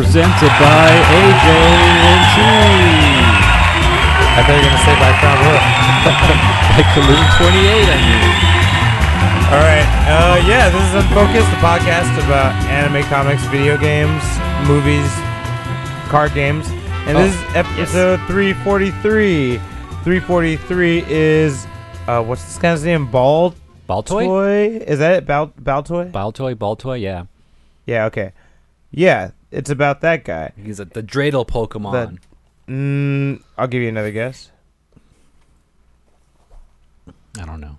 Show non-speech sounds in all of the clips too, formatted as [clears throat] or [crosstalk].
presented by AJ and T. I thought you were gonna say by Crown. [laughs] By Kaloon 28, I mean. All right. Uh, yeah, this is Unfocused, the podcast about anime, comics, video games, movies, card games, and this is episode 343. 343 is uh, what's this guy's name? Bald Baltoy? Toy? Is that it? Bal Baltoy? Baltoy, Baltoy, yeah. yeah. Okay. Yeah, it's about that guy. He's a, the dreidel Pokemon. Mm, I'll give you another guess. I don't know.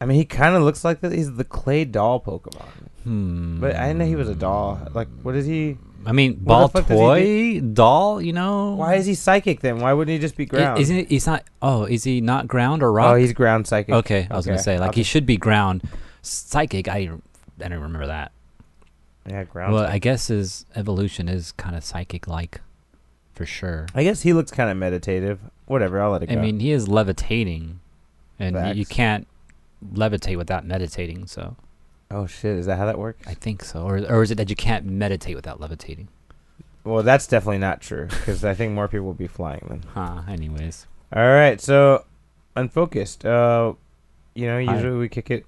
I mean, he kind of looks like that. He's the clay doll Pokemon. Hmm. But I didn't know he was a doll. Like, what is he? I mean, What the fuck does he Baltoy doll, you know? Why is he psychic then? Why wouldn't he just be ground? Isn't he, he's not, oh, is he not ground or rock? Oh, he's ground psychic. Okay, I was gonna say like I'll he should be ground psychic. I I don't remember that. Yeah, ground. Well. I guess his evolution is kind of psychic like, for sure. I guess he looks kind of meditative. Whatever, I'll let it go. I mean, he is levitating, and y- you can't levitate without meditating. So oh shit, is that how that works? I think so, or or is it that you can't meditate without levitating? Well, that's definitely not true because I think more people will be flying then. [laughs] Huh. Anyways, All right, so unfocused. Uh, you know, usually we kick it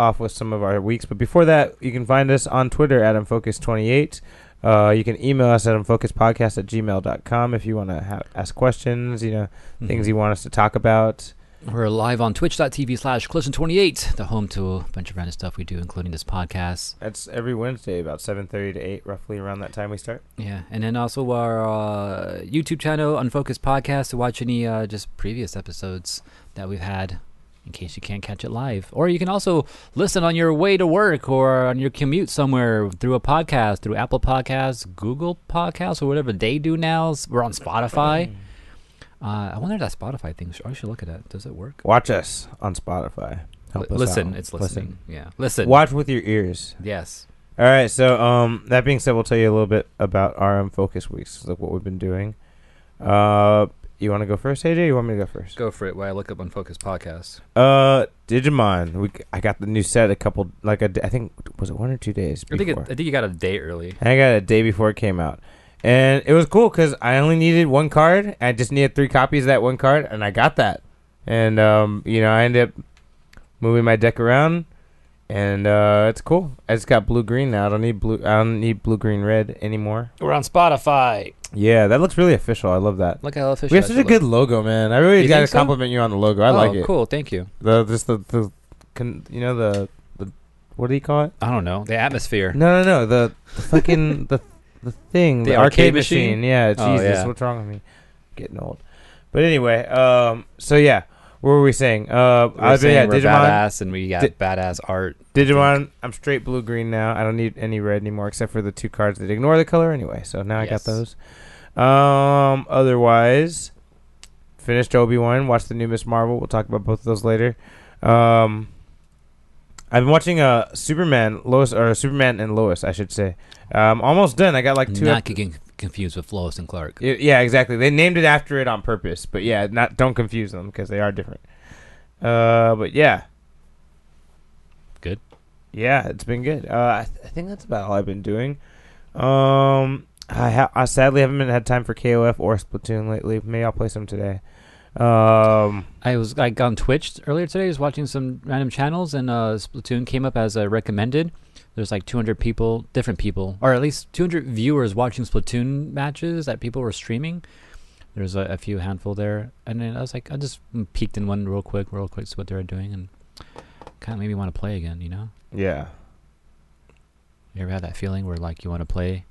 off with some of our weeks, but before that, you can find us on Twitter at unfocused28. Uh, you can email us at unfocusedpodcast at gmail.com if you want to ha- ask questions, you know, things you want us to talk about. We're live on twitch.tv slash collision28, the home to a bunch of random stuff we do, including this podcast. That's every Wednesday, about 7.30 to 8, roughly around that time we start. Yeah, and then also our uh, YouTube channel, Unfocused Podcast, to watch any uh, just previous episodes that we've had in case you can't catch it live. Or you can also listen on your way to work or on your commute somewhere through a podcast, through Apple Podcasts, Google Podcasts, or whatever they do now. We're on Spotify. Uh, I wonder if that Spotify thing, I should look at that. Does it work? Watch us on Spotify. Help Li- us listen, out. it's listening. Yeah, listen. Watch with your ears. Yes. All right. So, um, that being said, we'll tell you a little bit about our um, focus weeks, like what we've been doing. Uh, you want to go first, AJ? Or you want me to go first? Go for it while I look up Unfocused Podcast. Uh, Digimon. We I got the new set a couple like a I think was it one or two days I think, it. I think you got a day early. I got it a day before it came out, and it was cool because I only needed one card. I just needed three copies of that one card, and I got that. And um, you know, I ended up moving my deck around, and uh, it's cool. I just got blue green now. I don't need blue. I don't need blue green red anymore. We're on Spotify. Yeah, that looks really official. I love that. Look how official We have such a good logo, man. I really You got to think so? compliment you on the logo. I oh, like it. cool. Thank you. The just the the, con, you know the the what do you call it? I don't know. The atmosphere. No, no, no. The, the fucking [laughs] the the thing, The arcade machine. Yeah, Oh, Jesus, yeah. what's wrong with me? Getting old. But anyway, um, so yeah, what were we saying? Uh, We're I was saying yeah, we're Digimon. badass and we got Di- badass art. Digimon. I'm straight blue green now. I don't need any red anymore, except for the two cards that ignore the color anyway. So now I got those. Um, otherwise, finished Obi Wan. Watched the new Miss Marvel. We'll talk about both of those later. Um, I've been watching uh Superman Lois or Superman and Lois, I should say. Um, almost done. I got like two. Not ep- confused with Lois and Clark. Yeah, exactly. They named it after it on purpose, but yeah, not don't confuse them because they are different. Uh, but yeah, Good. Yeah, it's been good. Uh, I, th- I think that's about all I've been doing. Um, I, ha- I sadly haven't been, had time for KOF or Splatoon lately. Maybe I'll play some today. Um, I was like on Twitch earlier today. I was watching some random channels, and uh, Splatoon came up as a recommended. There's like 200 people, different people, or at least 200 viewers watching Splatoon matches that people were streaming. There's a, a few handful there, and then I was like, I just peeked in one real quick, real quick, see what they were doing, and kind of made me want to play again. You know, yeah, you ever had that feeling where like you want to play,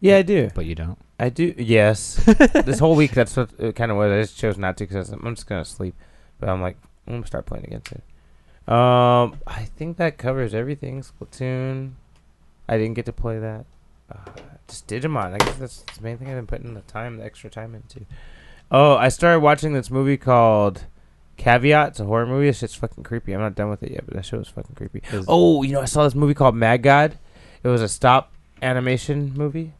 yeah, I do. but you don't? I do. Yes, [laughs] this whole week that's what uh, it kind of was. I just chose not to because I'm just gonna sleep. But I'm like, I'm gonna start playing again it. Um, I think that covers everything. Splatoon. I didn't get to play that. Uh, just Digimon. I guess that's the main thing I've been putting the time, the extra time into. Oh, I started watching this movie called Caveat. It's a horror movie. This shit's fucking creepy. I'm not done with it yet, but that show was fucking creepy. Oh, you know, I saw this movie called Mad God. It was a stop animation movie,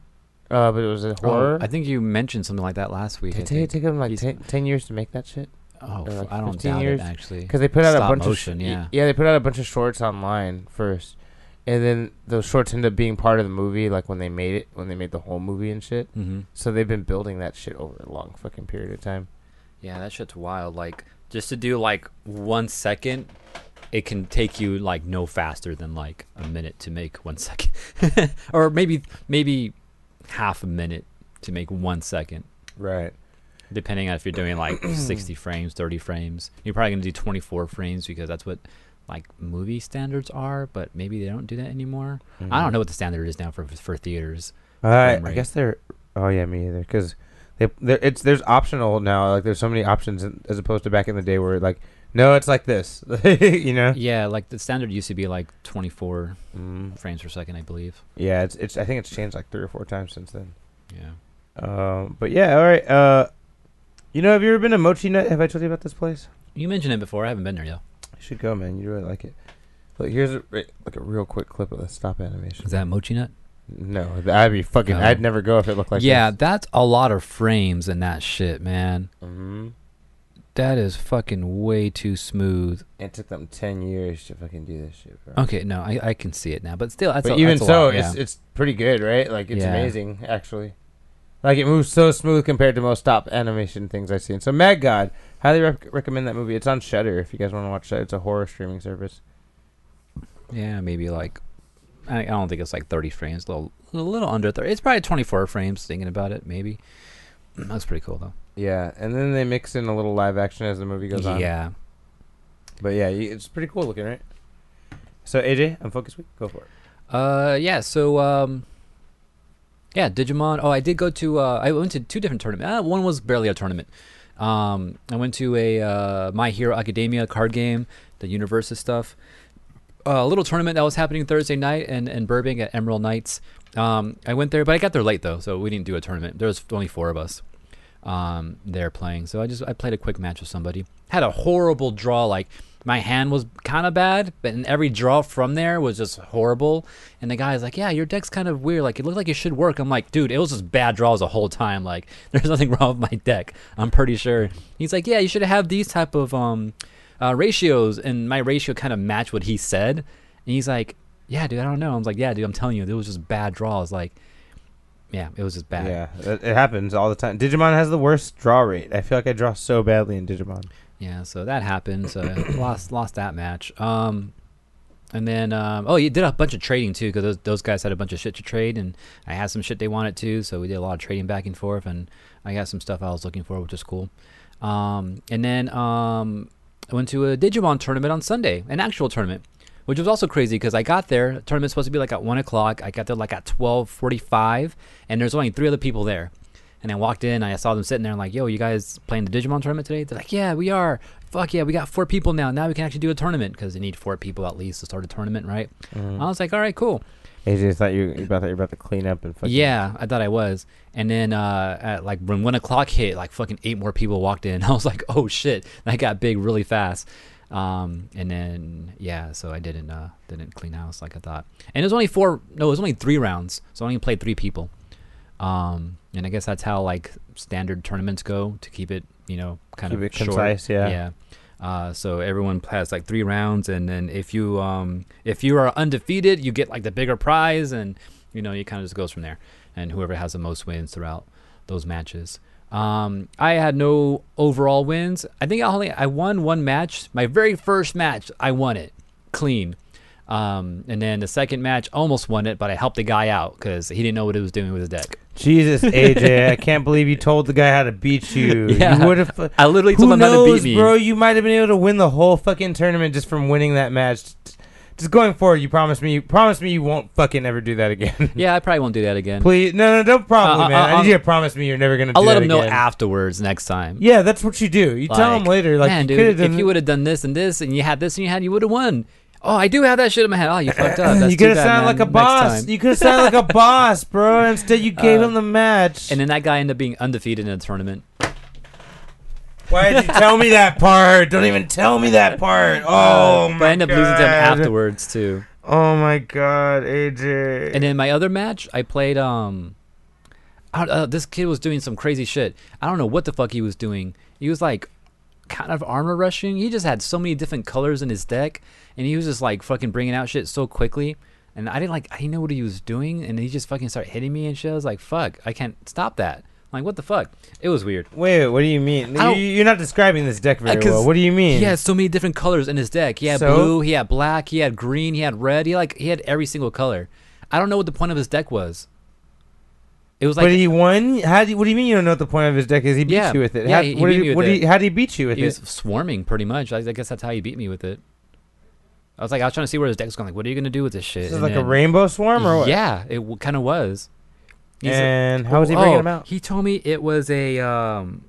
uh, but it was a Oh, horror. I think you mentioned something like that last week. Did it take, take them like 10, 10 years to make that shit? Oh, like I don't 15 doubt years? it actually. Because they put out Stop a bunch motion, of sh- yeah. yeah they put out a bunch of shorts online first, and then those shorts end up being part of the movie, like when they made it, when they made the whole movie and shit. Mm-hmm. So they've been building that shit over a long fucking period of time. Yeah, that shit's wild. Like just to do like one second, it can take you like no faster than like a minute to make one [laughs] second, or maybe maybe half a minute to make one second, Right. Depending on if you're doing like [clears throat] 60 frames, 30 frames. You're probably gonna do 24 frames because that's what like movie standards are. But maybe they don't do that anymore. I don't know what the standard is now for for theaters. Uh, I guess they're. Oh yeah, me either. Because they, it's there's optional now. Like there's so many options in, as opposed to back in the day where like no, it's like this. [laughs] you know. Yeah, like the standard used to be like 24 Mm. frames per second, I believe. Yeah, it's it's. I think it's changed like three or four times since then. Yeah. Um, but yeah, all right. Uh, you know, have you ever been to Mochi Nut? Have I told you about this place? You mentioned it before. I haven't been there yet. You should go, man. You really like it. Look, here's a, like a real quick clip of the stop animation. Is that Mochi Nut? No, I'd be fucking. No. I'd never go if it looked like. yeah, This. that's a lot of frames in that shit, man. hmm That is fucking way too smooth. It took them ten years to fucking do this shit, bro. Okay, no, I, I can see it now, but still, that's but a, even that's so, lot, it's yeah. it's pretty good, right? Like it's Yeah. amazing, actually. Like it moves so smooth compared to most stop animation things I've seen. So Mad God, highly rec- recommend that movie. It's on Shudder if you guys want to watch that. It's a horror streaming service. yeah, maybe like I, I don't think it's like 30 frames, a little, a little under 30. It's probably 24 frames. Thinking about it, maybe. [clears throat] That's pretty cool though. Yeah, and then they mix in a little live action as the movie goes on. Yeah, but yeah, it's pretty cool looking, right? So AJ, I'm focused week. Go for it. Uh, yeah. So, um, yeah, Digimon. Oh, I did go to. Uh, I went to two different tournaments. Uh, one was barely a tournament. Um, I went to a uh, My Hero Academia card game, the UniVersus stuff. a little tournament that was happening Thursday night in, in Burbank at Emerald Knights. Um, I went there, but I got there late though, so we didn't do a tournament. There was only four of us um, there playing, so I just I played a quick match with somebody. Had a horrible draw. Like my hand was kind of bad, but in every draw from there was just horrible. And the guy's like, "Yeah, your deck's kind of weird. Like it looked like it should work." I'm like, "Dude, it was just bad draws the whole time. Like [laughs] there's nothing wrong with my deck. I'm pretty sure." He's like, "Yeah, you should have these type of um, uh, ratios," and my ratio kind of matched what he said. And he's like, "Yeah, dude, I don't know." I was like, "Yeah, dude, I'm telling you, it was just bad draws. Like, yeah, it was just bad." Yeah, it happens all the time. Digimon has the worst draw rate. I feel like I draw so badly in Digimon. Yeah, so that happened. So [coughs] lost lost that match. Um, and then um, oh, you did a bunch of trading too because those, those guys had a bunch of shit to trade, and I had some shit they wanted too. So we did a lot of trading back and forth, and I got some stuff I was looking for, which is cool. Um, and then um, I went to a Digimon tournament on Sunday, an actual tournament, which was also crazy because I got there. The tournament's supposed to be like at one o'clock. I got there like at twelve forty-five, and there's only three other people there. And I walked in, I saw them sitting there, and like, "Yo, you guys playing the Digimon tournament today?" They're like, "Yeah, we are." Fuck yeah, we got four people now. Now we can actually do a tournament because they need four people at least to start a tournament, right? Mm. I was like, "All right, cool." AJ thought you you about that you're about to clean up and fucking Yeah, I thought I was. And then uh, at like when one o'clock hit, like fucking eight more people walked in. [laughs] I was like, "Oh shit!" That got big really fast. Um, and then yeah, so I didn't uh, didn't clean house like I thought. And it was only four. No, it was only three rounds. So I only played three people. Um, and I guess that's how like standard tournaments go to keep it, you know, kind Keep of it short. concise, yeah. Yeah. Uh, so everyone has like three rounds, and then if you um, if you are undefeated, you get like the bigger prize, and you know, it kind of just goes from there. And whoever has the most wins throughout those matches. Um, I had no overall wins. I think I only I won one match. My very first match, I won it clean. Um, and then the second match, almost won it, but I helped the guy out because he didn't know what he was doing with his deck. Jesus, AJ, I can't believe you told the guy how to beat you. [laughs] Yeah. You would have. I literally told him how to beat me. bro? You might have been able to win the whole fucking tournament just from winning that match. Just going forward, you promise me. You promise me you won't fucking ever do that again. [laughs] Yeah, I probably won't do that again. Please, no, no, don't promise Uh, me, man. uh, I need uh, you to promise me you're never gonna. I'll do let him know afterwards next time. Yeah, that's what you do. You tell Like, him later, like man, you dude, if you would have done this and this, and you had this and you had, you would have won. Oh, I do have that shit in my head. Oh, you [laughs] fucked up. That's you could have sounded like a boss. You could have sounded like a boss, bro. Instead, you gave Uh, him the match. And then that guy ended up being undefeated in the tournament. Why did you tell me that part? Don't even tell me that part. Oh my but I ended up losing to him afterwards too. Oh my god, AJ. And then my other match, I played. Um, I uh, this kid was doing some crazy shit. I don't know what the fuck he was doing. He was like, kind of armor rushing. He just had so many different colors in his deck, and he was just like fucking bringing out shit so quickly. and I didn't like. I didn't know what he was doing, and he just fucking started hitting me and shit. I was like, "Fuck, I can't stop that." Like, what the fuck? It was weird. Wait, what do you mean? You- You're not describing this deck very well. What do you mean? He had so many different colors in his deck. He had So? blue, he had black, he had green, he had red. He like he had every single color. I don't know what the point of his deck was. It was like but he won. How do you, what do you mean you don't know what the point of his deck is? He beat Yeah. you with it. Yeah, how, he- he what beat did me with what did it. he, how did he beat you with he was it? swarming pretty much. I, I guess that's how he beat me with it. I was like, I was trying to see where his deck's going. Like, what are you gonna do with this shit? This is And like a then- rainbow swarm or what? Yeah, it w- kind of was. He's a- And how was he bringing oh, him out? He told me it was a um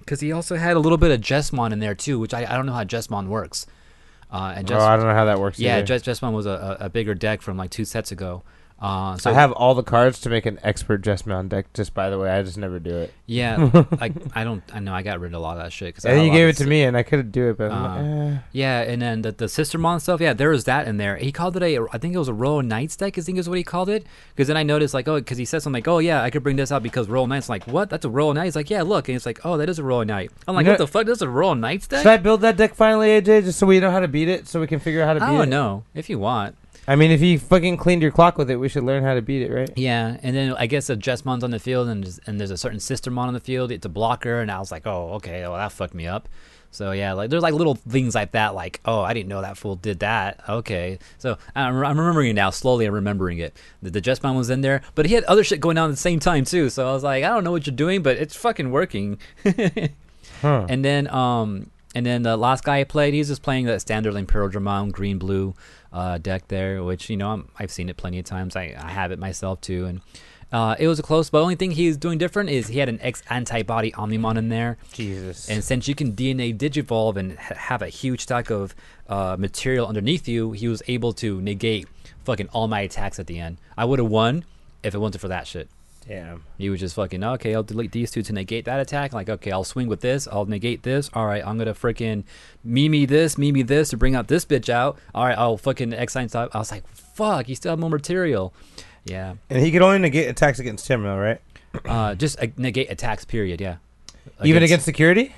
because he also had a little bit of Jesmon in there too, which I, I don't know how Jesmon works. Uh, and oh, I don't know how that works. yeah, either. Jes- Jesmon was a, a, a bigger deck from like two sets ago. Uh, so I have all the cards to make an expert Jesmon deck. Just by the way, I just never do it. yeah, [laughs] like I don't I know I got rid of a lot of that shit because And you gave it to me, and I couldn't do it, but I'm Uh, like, eh. Yeah, and then the, the Sistermon stuff, yeah, there was that in there. He called it a, I think it was a Royal Knights deck, I think is what he called it. Because then I noticed, like, oh, because he said something like, oh, yeah, I could bring this out because Royal Knights. I'm like, what? That's a Royal Knight? He's like, yeah, look. And it's like, oh, that is a Royal Knight. I'm like, You what know- the fuck? This is a Royal Knights deck? should I build that deck finally, AJ, just so we know how to beat it, so we can figure out how to I beat don't it? know. If you want. I mean, if you fucking cleaned your clock with it, we should learn how to beat it, right? Yeah, and then I guess a Jesmon's on the field, and there's- and there's a certain Sistermon on the field. It's a blocker, and I was like, oh, okay, well that fucked me up. So yeah, like there's like little things like that, like oh, I didn't know that fool did that. Okay, so I'm, I'm remembering it now. Slowly, I'm remembering it. The, the Jesmon was in there, but he had other shit going on at the same time too. So I was like, I don't know what you're doing, but it's fucking working. [laughs] Huh. And then um and then the last guy I played, he's just playing that standard Imperialdramon green blue uh, deck there, which you know I'm, I've seen it plenty of times. I, I have it myself too, and uh, it was a close. But the only thing he's doing different is he had an X antibody Omnimon in there, Jesus. and since you can DNA Digivolve and ha- have a huge stack of uh, material underneath you, he was able to negate fucking all my attacks at the end. I would have won if it wasn't for that shit. Damn. He was just fucking okay. I'll delete these two to negate that attack. Like okay, I'll swing with this. I'll negate this. All right, I'm gonna freaking Mimi this, Mimi this to bring out this bitch out. All right, I'll fucking X sign stop. I was like, fuck, you still have more material. Yeah, And he could only negate attacks against him, though, right? uh, just uh, negate attacks. Period. Yeah. Even against security?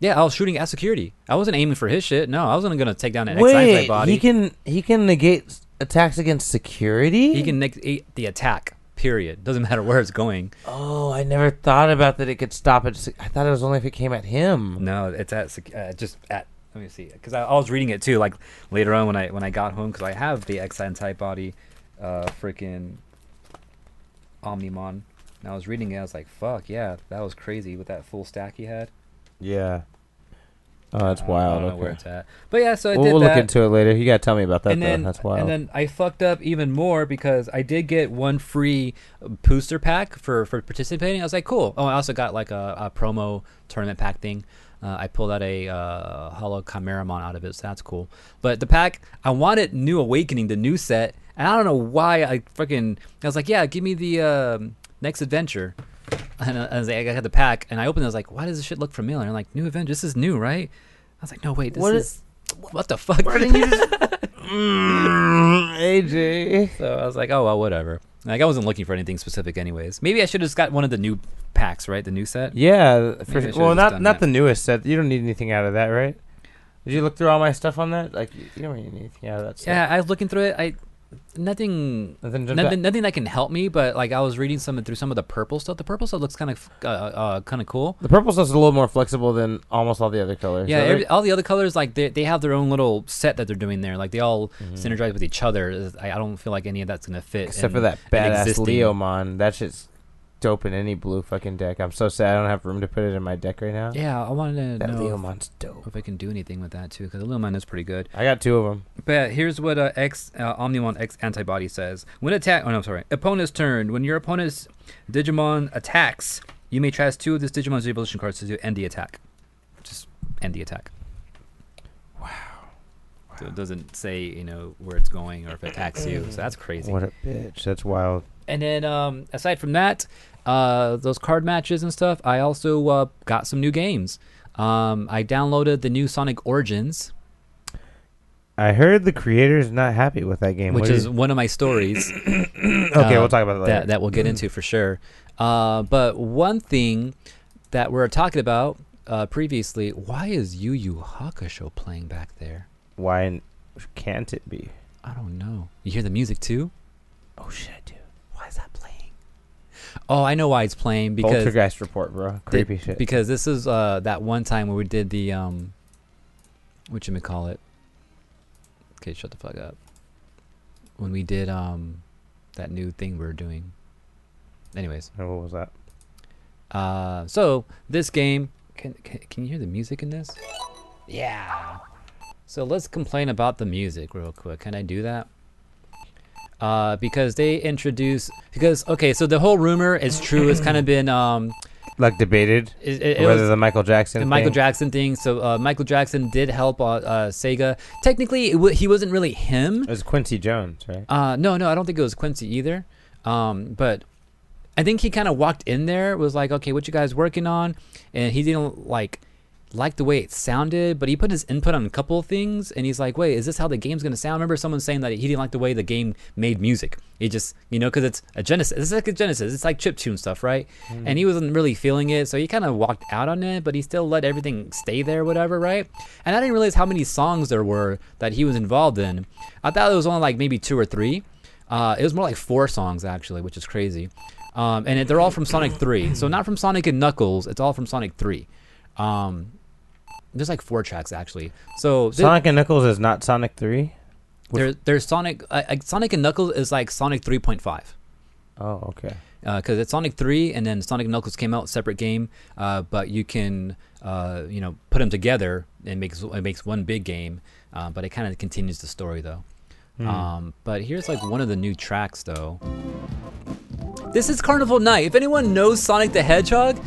Yeah, I was shooting at security. I wasn't aiming for his shit. No, I wasn't gonna take down an Wait, body. he can he can negate attacks against security? he can negate the attack. Period. Doesn't matter where it's going. Oh, I never thought about that. It could stop it. I thought it was only if it came at him. No, it's at uh, just at. Let me see, because I, I was reading it too. Like later on when I when I got home, because I have the X type body, uh, freaking Omnimon. And I was reading it. I was like, "Fuck yeah, that was crazy with that full stack he had." Yeah. Oh, that's wild. I don't know where okay. it's at, but yeah. So I We'll, did we'll that. look into it later. You gotta tell me about that. and though. then that's wild. and then I fucked up even more because I did get one free booster pack for for participating. I was like, cool. Oh, I also got like a, a promo tournament pack thing. Uh, I pulled out a uh, Hollow Chimeramon out of it, so that's cool. But the pack, I wanted New Awakening, the new set, and I don't know why I fucking. I was like, yeah, give me the um, next adventure. [laughs] And I, I was like, I got the pack, and I opened it. I was like, why does this shit look familiar? And I'm like, new adventure. This is new, right? I was like, no, wait, this What is. [laughs] What the fuck? Why didn't you just? [laughs] mm, AJ. So I was like, oh well, whatever. Like I wasn't looking for anything specific, anyways. Maybe I should have just got one of the new packs, right? The new set. Yeah, for, well, not not that. the newest set. You don't need anything out of that, right? Did you look through all my stuff on that? Like, you you don't need anything out of that. Set. Yeah, I was looking through it. I nothing. Nothing Nothing, nothing that can help me, but like I was reading some through some of the purple stuff. The purple stuff looks kind of uh, uh, kind of cool. The purple stuff's a little more flexible than almost all the other colors. Yeah, every, all the other colors like they, they have their own little set that they're doing there. Like they all Mhm. synergize with each other. I, I don't feel like any of that's gonna fit. except for that badass Leomon. That shit's dope in any blue fucking deck. I'm so sad I don't have room to put it in my deck right now. Yeah, I wanted to that know if, dope. if I can do anything with that too, because the Leomon is pretty good. I got two of them. But here's what uh, X uh, Omnimon X antibody says: When attack, oh no, sorry, opponent's turn. When your opponent's Digimon attacks, you may trash two of this Digimon's evolution cards to do end the attack. Just end the attack. Wow. So it doesn't say you know where it's going or if it attacks you. So that's crazy. What a bitch. That's wild. And then um, aside from that, uh, those card matches and stuff, I also uh, got some new games. Um, I downloaded the new Sonic Origins, I heard the creator's not happy with that game. which is you- one of my stories. [coughs] okay. we'll talk about that later. that that we'll get into for sure. Uh, but one thing that we are talking about uh, previously, why is Yu Yu Hakusho playing back there? Why can't it be? I don't know. You hear the music too? Oh shit, I do. Why is that playing? Oh, I know why it's playing because Poltergeist report, bro. Creepy shit. because this is uh that one time where we did the um what you call it okay shut the fuck up. When we did um that new thing we are doing. Anyways. Oh, what was that? uh so this game can, can can you hear the music in this? Yeah. So let's complain about the music real quick. Can i do that uh because they introduce because okay so the whole rumor is true it's kind of been um Like debated it, it, it whether was, the Michael Jackson. the Michael thing- Jackson thing. So uh, Michael Jackson did help uh, uh, Sega. Technically, it w- he wasn't really him. It was Quincy Jones, right? Uh, no, no, I don't think it was Quincy either. Um, but I think he kind of walked in there, was like, okay, what you guys working on? And he didn't like like the way it sounded, but he put his input on a couple of things, and he's like, wait, is this how the game's gonna sound? I remember someone saying that he didn't like the way the game made music. He just, you know, because it's a Genesis. It's like a Genesis. It's like chip tune stuff, right? And he wasn't really feeling it, so he kind of walked out on it, but he still let everything stay there, whatever, right? And I didn't realize how many songs there were that he was involved in. I thought it was only like maybe two or three. Uh, it was more like four songs actually, which is crazy. Um, and it, they're all from Sonic 3. So not from Sonic and Knuckles, it's all from Sonic 3. Um, there's like four tracks actually. So Sonic and Knuckles is not Sonic Three. there, there's Sonic. Uh, Sonic and Knuckles is like Sonic 3.5 Oh, okay. because it's Sonic 3 and then Sonic and Knuckles came out separate game, uh, but you can uh, you know put them together and makes it makes one big game. Uh, but it kind of continues the story though. Hmm. Um, but here's like one of the new tracks though. This is Carnival Night. If anyone knows Sonic the Hedgehog,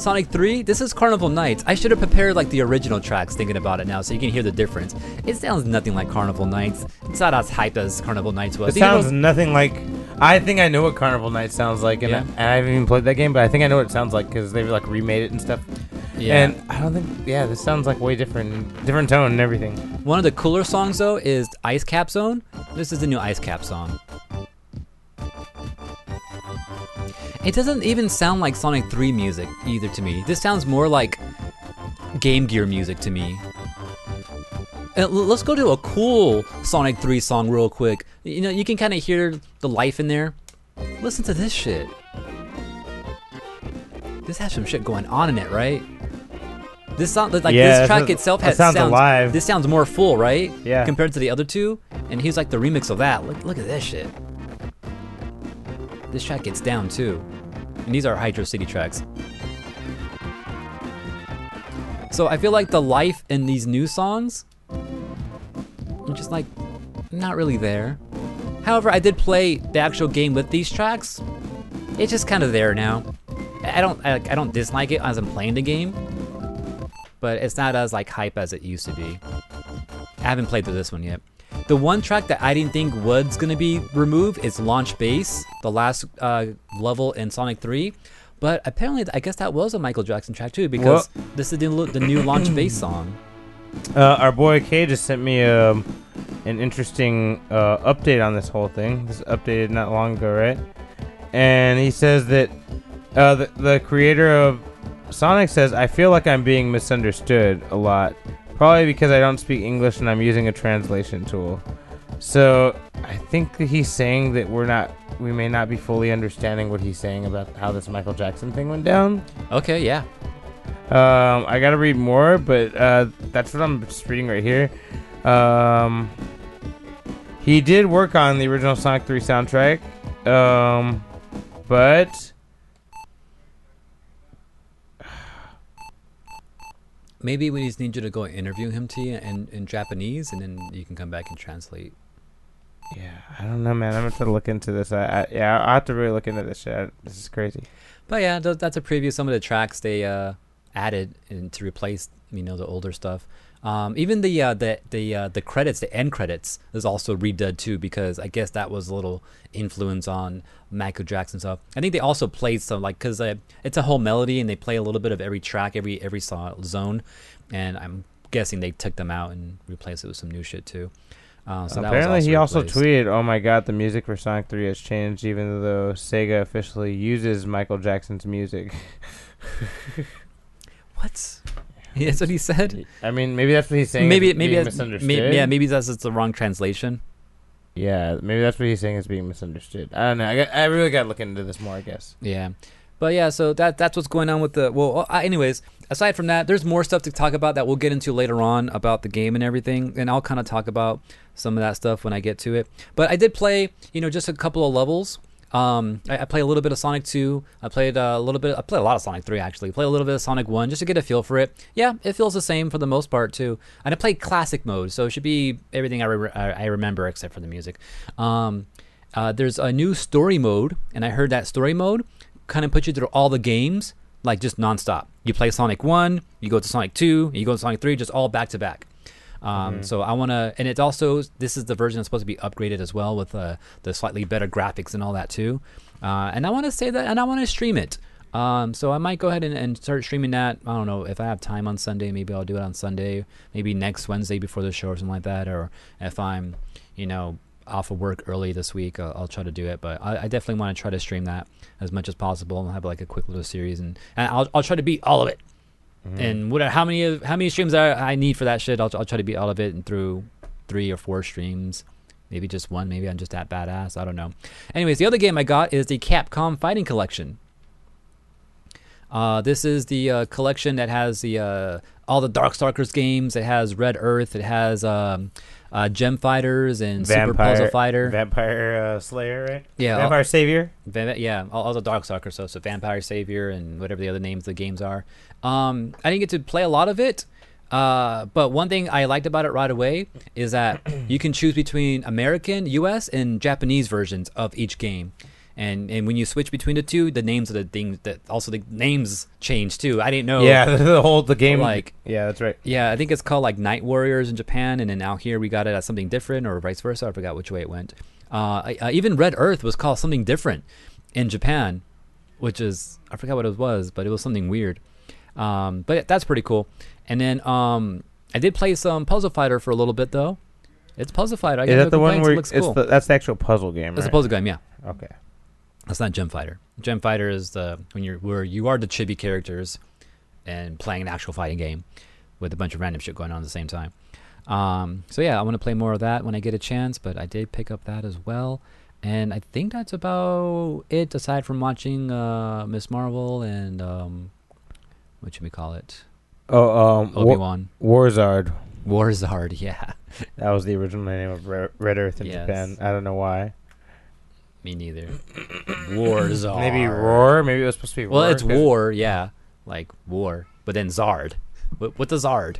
Sonic 3, this is Carnival Nights. I should have prepared like the original tracks thinking about it now so you can hear the difference. It sounds nothing like Carnival Nights. It's not as hyped as Carnival Nights was. It Even sounds nothing like. I think I know what Carnival Nights sounds like, and, Yeah. I, and I haven't even played that game, but I think I know what it sounds like because they've like remade it and stuff. yeah. And I don't think, yeah, this sounds like way different, different tone and everything. One of the cooler songs though is Ice Cap Zone. This is the new Ice Cap song. It doesn't even sound like Sonic 3 music either to me. This sounds more like Game Gear music to me. Uh, let's go to a cool Sonic 3 song real quick. You know, you can kind of hear the life in there. Listen to this shit. This has some shit going on in it, right? This sound like Yeah, this track sounds- itself has sounds alive. This sounds more full, right? Yeah. Compared to the other two, and he's like the remix of that. Look, look at this shit. This track gets down too, and these are Hydro City tracks. So I feel like the life in these new songs, I'm just like not really there. However, I did play the actual game with these tracks. It's just kind of there now. I don't I, I don't dislike it as I'm playing the game, but it's not as like hype as it used to be. I haven't played through this one yet. The one track that I didn't think was gonna be removed is Launch Base, the last uh, level in Sonic 3. But apparently, I guess that was a Michael Jackson track too, because this is the, the new Launch [clears throat] Base song. Uh, our boy Kay just sent me um, an interesting uh, update on this whole thing. This updated not long ago, right? And he says that uh, the, the creator of Sonic says, I feel like I'm being misunderstood a lot. Probably because I don't speak English and I'm using a translation tool. So I think that he's saying that we're not, we may not be fully understanding what he's saying about how this Michael Jackson thing went down. Okay, yeah. Um, I gotta read more, but uh, that's what I'm just reading right here. Um, he did work on the original Sonic 3 soundtrack, um, but Maybe we just need you to go interview him to you in, in Japanese, and then you can come back and translate. yeah, I don't know, man. I'm gonna have to look into this. I, I yeah, I have to really look into this shit. I- This is crazy. But yeah, th- that's a preview. of Some of the tracks they uh, added to replace, you know, the older stuff. Um, even the uh, the the uh, the credits, the end credits, is also redone too because I guess that was a little influence on Michael Jackson stuff. I think they also played some like because uh, it's a whole melody and they play a little bit of every track, every every song, zone, and I'm guessing they took them out and replaced it with some new shit too. Uh, so that was Apparently, he also replaced. tweeted, "Oh my God, the music for Sonic 3 has changed, even though Sega officially uses Michael Jackson's music." [laughs] What? [laughs] That's what he said. I mean, maybe that's what he's saying. maybe maybe being that's, misunderstood. may, yeah maybe that's just the wrong translation. Yeah, maybe that's what he's saying is being misunderstood. I don't know. I, got, I really got to look into this more. I guess. Yeah, but yeah, so that that's what's going on with the. Well, uh, anyways, aside from that, there's more stuff to talk about that we'll get into later on about the game and everything, and I'll kind of talk about some of that stuff when I get to it. But I did play, you know, just a couple of levels. Um, I, I played a little bit of Sonic 2. I played uh, a little bit. I played a lot of Sonic 3 actually. Played a little bit of Sonic 1 just to get a feel for it. Yeah, it feels the same for the most part too. And I played classic mode, so it should be everything I, re- I remember except for the music. Um, uh, there's a new story mode, and I heard that story mode kind of puts you through all the games like just nonstop. You play Sonic 1, you go to Sonic 2, you go to Sonic 3, just all back to back. Um, So I want to, and it's also this is the version that's supposed to be upgraded as well with uh, the slightly better graphics and all that too. Uh, and I want to say that, and I want to stream it. Um, so I might go ahead and, and start streaming that. I don't know if I have time on Sunday. Maybe I'll do it on Sunday. Maybe next Wednesday before the show or something like that. Or if I'm, you know, off of work early this week, I'll, I'll try to do it. But I, I definitely want to try to stream that as much as possible and have like a quick little series. And, and I'll, I'll try to beat all of it. And what how many how many streams I, I need for that shit? I'll, I'll try to beat all of it and through three or four streams. Maybe just one. Maybe I'm just that badass. I don't know. Anyways, the other game I got is the Capcom Fighting Collection. Uh, this is the uh, collection that has the uh, all the Darkstalkers games. It has Red Earth. It has um, uh, Gem Fighters and Super Puzzle Fighter. Vampire uh, Slayer, right? Yeah, all- Vampire Savior. Va- yeah, all, all the Darkstalkers. So, so Vampire Savior and whatever the other names of the games are. Um, I didn't get to play a lot of it, uh, but one thing I liked about it right away is that you can choose between American, U.S., and Japanese versions of each game. And, and when you switch between the two, the names of the things that also the names change too. I didn't know. Yeah, [laughs] the whole the game. Like- yeah, that's right. Yeah, I think it's called like Night Warriors in Japan, and then out here we got it as something different, or vice versa. I forgot which way it went. Uh, I, uh, even Red Earth was called something different in Japan, which is I forgot what it was, but it was something weird. Um, but that's pretty cool. And then um, I did play some Puzzle Fighter for a little bit though. It's Puzzle Fighter. I Is that the one where it cool. the, that's the actual puzzle game, It's a puzzle game, yeah. Okay. That's not Gem Fighter. Gem Fighter is the when you're where you are the chibi characters and playing an actual fighting game with a bunch of random shit going on at the same time. Um, so yeah, I want to play more of that when I get a chance, but I did pick up that as well. And I think that's about it aside from watching uh, Miss Marvel and um, what should we call it? Oh, um, Obi War, Wan. Warzard. Warzard, [laughs] yeah. That was the original name of Red Earth in Yes. Japan. I don't know why. Me neither. Warzard. [clears throat] Maybe Roar. Maybe it was supposed to be. Well, Roar, it's war, yeah, like war, but then Zard. What, what the Zard?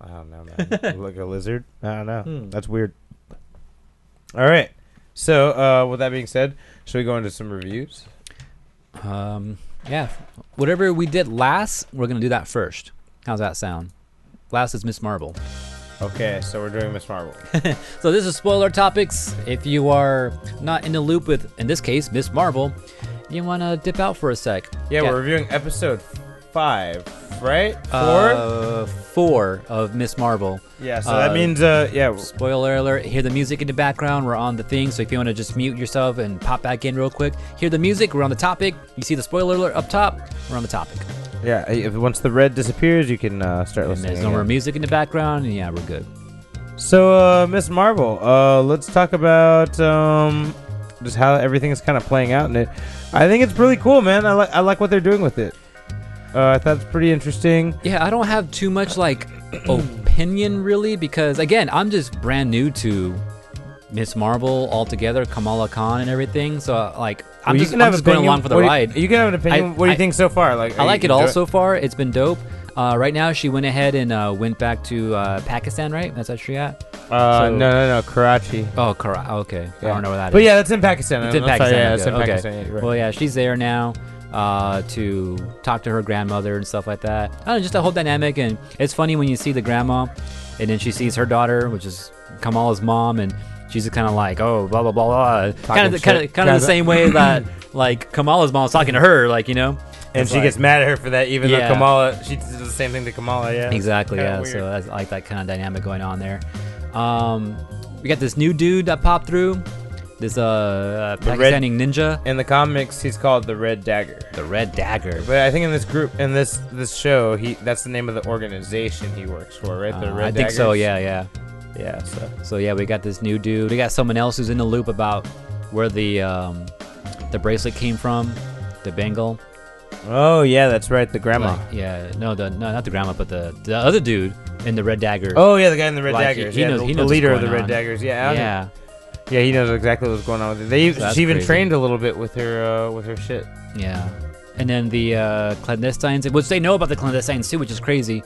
I don't know, man. [laughs] like a lizard. I don't know. Hmm. That's weird. All right. So, uh, with that being said, should we go into some reviews? Um, yeah, whatever we did last, we're gonna do that first. How's that sound? Last is Miss Marvel. Okay, so we're doing Miss Marvel. [laughs] So this is spoiler topics. If you are not in the loop with, in this case, Miss Marvel, you wanna dip out for a sec. Yeah, Yeah. we're reviewing episode five, right? Four. Uh, four of Miss Marvel. yeah. So uh, that means, uh, yeah. Spoiler alert, hear the music in the background. We're on the thing, so if you want to just mute yourself and pop back in real quick, hear the music. We're on the topic. You see the spoiler alert up top. We're on the topic. Yeah. If once the red disappears, you can uh, start And listening. there's no more music in the background, and yeah, we're good. So, uh, Miss Marvel, uh, let's talk about um, just how everything is kind of playing out in it. I think it's really cool, man. I like I like what they're doing with it. Uh, I thought it's pretty interesting. Yeah, I don't have too much like [clears throat] opinion really because again, I'm just brand new to Miss Marvel altogether, Kamala Khan and everything. So like, I'm Well, just, I'm have just going along for the you- ride. You can have an opinion. I- what do you I- think so far? Like, I like it all so far. It's been dope. Uh, right now, she went ahead and uh, went back to uh, Pakistan, right? That's where she at. Uh, so- no, no, no, Karachi. Oh, Kara- okay. I don't know where that is. But yeah, that's in Pakistan. It's in Pakistan, Yeah, it's in okay, okay. Pakistan. yeah, right. Well, yeah, she's there now uh, to talk to her grandmother and stuff like that. I don't know, just the whole dynamic. And it's funny when you see the grandma, and then she sees her daughter, which is Kamala's mom, and she's kind of like, oh, blah blah blah blah. Kind of, kind of, kind of the same way that like Kamala's mom mom's talking to her, like you know. and It's she like- gets mad at her for that, even Yeah. though Kamala, she does the same thing to Kamala. Yeah, Exactly. Yeah. weird. So that's, I like that kind of dynamic going on there. Um, we got this new dude that popped through. This uh, red- Pakistani ninja, In the comics, he's called the Red Dagger. the Red Dagger. But I think in this group, in this this show, he that's the name of the organization he works for, right? The Uh, Red I think so. Yeah, yeah. Yeah. So So yeah, we got this new dude. We got someone else who's in the loop about where the um, the bracelet came from, the bangle. Oh yeah, that's right. The grandma. Like, yeah, no, the no, not the grandma, but the the other dude in the red dagger. oh yeah, the guy in the Red Like, he- Daggers. he yeah, knows- the, he the knows what's leader of the Red on. Daggers. Yeah. Yeah, Yeah, he knows exactly what's going on with it. They So she even crazy. trained a little bit with her uh, with her shit. yeah. And then the uh, clandestines, which they know about the clandestines too, which is crazy.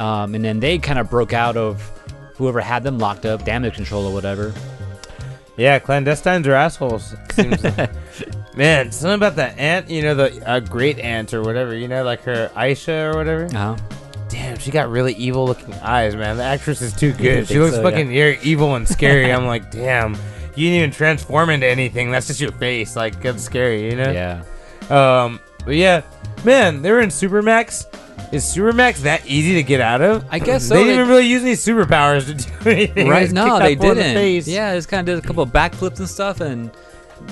Um, and then they kind of broke out of whoever had them locked up, damage control or whatever. Yeah, clandestines are assholes. Seems like. [laughs] Man, something about that aunt, you know, the uh, great aunt or whatever, you know, like her Aisha or whatever. Uh-huh. Damn, she got really evil looking eyes, man. The actress is too [laughs] good. She looks so, fucking e- evil and scary. I'm [laughs] like, damn, you didn't even transform into anything. That's just your face. Like, that's scary, you know? Yeah. Um, but yeah, man, they were in Supermax. Is Supermax that easy to get out of? I guess so. They didn't even really use any superpowers to do anything. [laughs] Right? No, they the didn't. face. Yeah, just kind of did a couple of backflips and stuff, and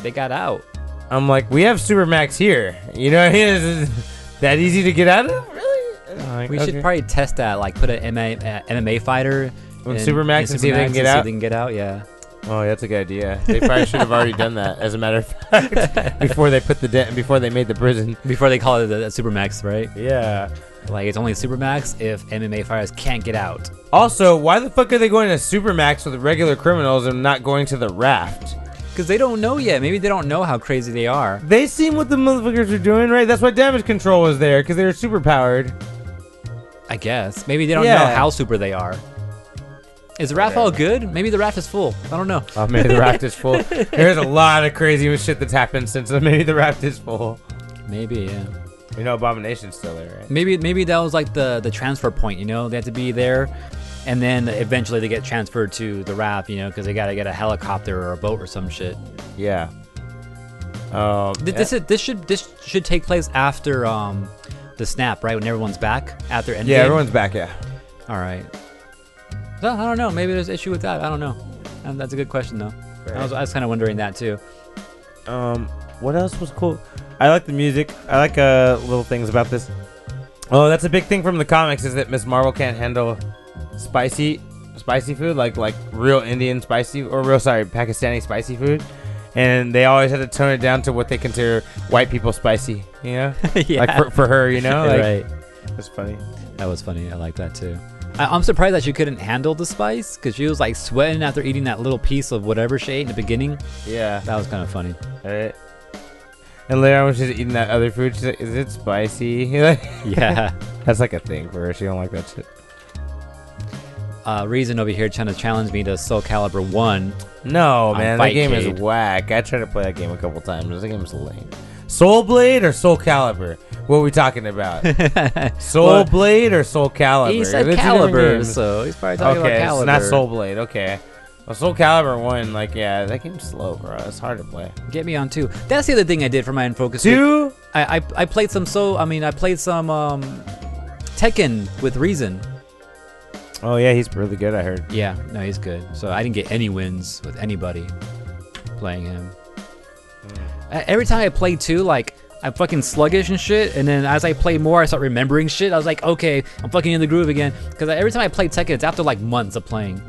they got out. I'm like, we have Supermax here. You know, what I mean? Is it [laughs] that easy to get out of? Really? Like, We okay. should probably test that, like put an MMA, uh, MMA fighter On in- Supermax and see if they can get out? See if they can get out. Yeah. Oh, that's a good idea. They probably should have already done that, as a matter of [laughs] fact, before they put the de- before they made the prison. Before they call it a, a Supermax, right? Yeah. Like it's only Supermax if MMA fighters can't get out. Also, why the fuck are they going to Supermax with regular criminals and not going to the raft? Because they don't know yet. Maybe they don't know how crazy they are. They seen what the motherfuckers are doing, right? That's why damage control was there because they were super powered. I guess. Maybe they don't know how super they are. Is the raft all good? Maybe the raft is full. I don't know. Oh, maybe the raft is full. [laughs] There's a lot of crazy shit that's happened since then. Maybe the raft is full. Maybe, yeah. You know, Abomination's still there, right? Maybe maybe that was like the the transfer point. You know, they have to be there, and then eventually they get transferred to the raft. You know, because they gotta get a helicopter or a boat or some shit. Yeah. Um, Th- This is this should this should take place after um the snap, right? When everyone's back after Endgame. yeah, everyone's back. Yeah. All right. So, I don't know. Maybe there's an issue with that. I don't know. Um, that's a good question though. I was, I was kind of wondering that too. Um, what else was cool? I like the music. I like uh little things about this. Oh, that's a big thing from the comics is that Miss Marvel can't handle spicy spicy food like like real Indian spicy or real sorry Pakistani spicy food, and they always had to tone it down to what they consider white people spicy. You know, [laughs] yeah. like for, for her, you know, [laughs] like right. that's funny. That was funny. I like that too. I, I'm surprised that she couldn't handle the spice because she was like sweating after eating that little piece of whatever she ate in the beginning. Yeah. That was kind of funny. Right. And later on, when she's eating that other food, she's like, "Is it spicy?" [laughs] Yeah. that's like a thing for her. She don't like that shit. uh, Reason over here trying to challenge me to Soul Calibur 1. No, On man, that game is whack. I tried to play that game a couple times. That game is lame. Soul Blade or Soul Calibur? What are we talking about? [laughs] Soul Well, Blade or Soul Calibur? he said They're two different Calibur, so he's probably talking okay, about Calibur. it's not Soul Blade. Okay. Well, Soul Calibur one, like, yeah, that game's slow, bro. It's hard to play. Get me on two. That's the other thing I did for my Infocus. week. Two? I, I I played some so I mean I played some um Tekken with Reason. Oh yeah, he's really good. I heard. Yeah, no, he's good. So I didn't get any wins with anybody playing him. Uh, Every time I play two, like I'm fucking sluggish and shit, and then as I play more, I start remembering shit. I was like, okay, I'm fucking in the groove again. Because every time I play Tekken, it's after like months of playing.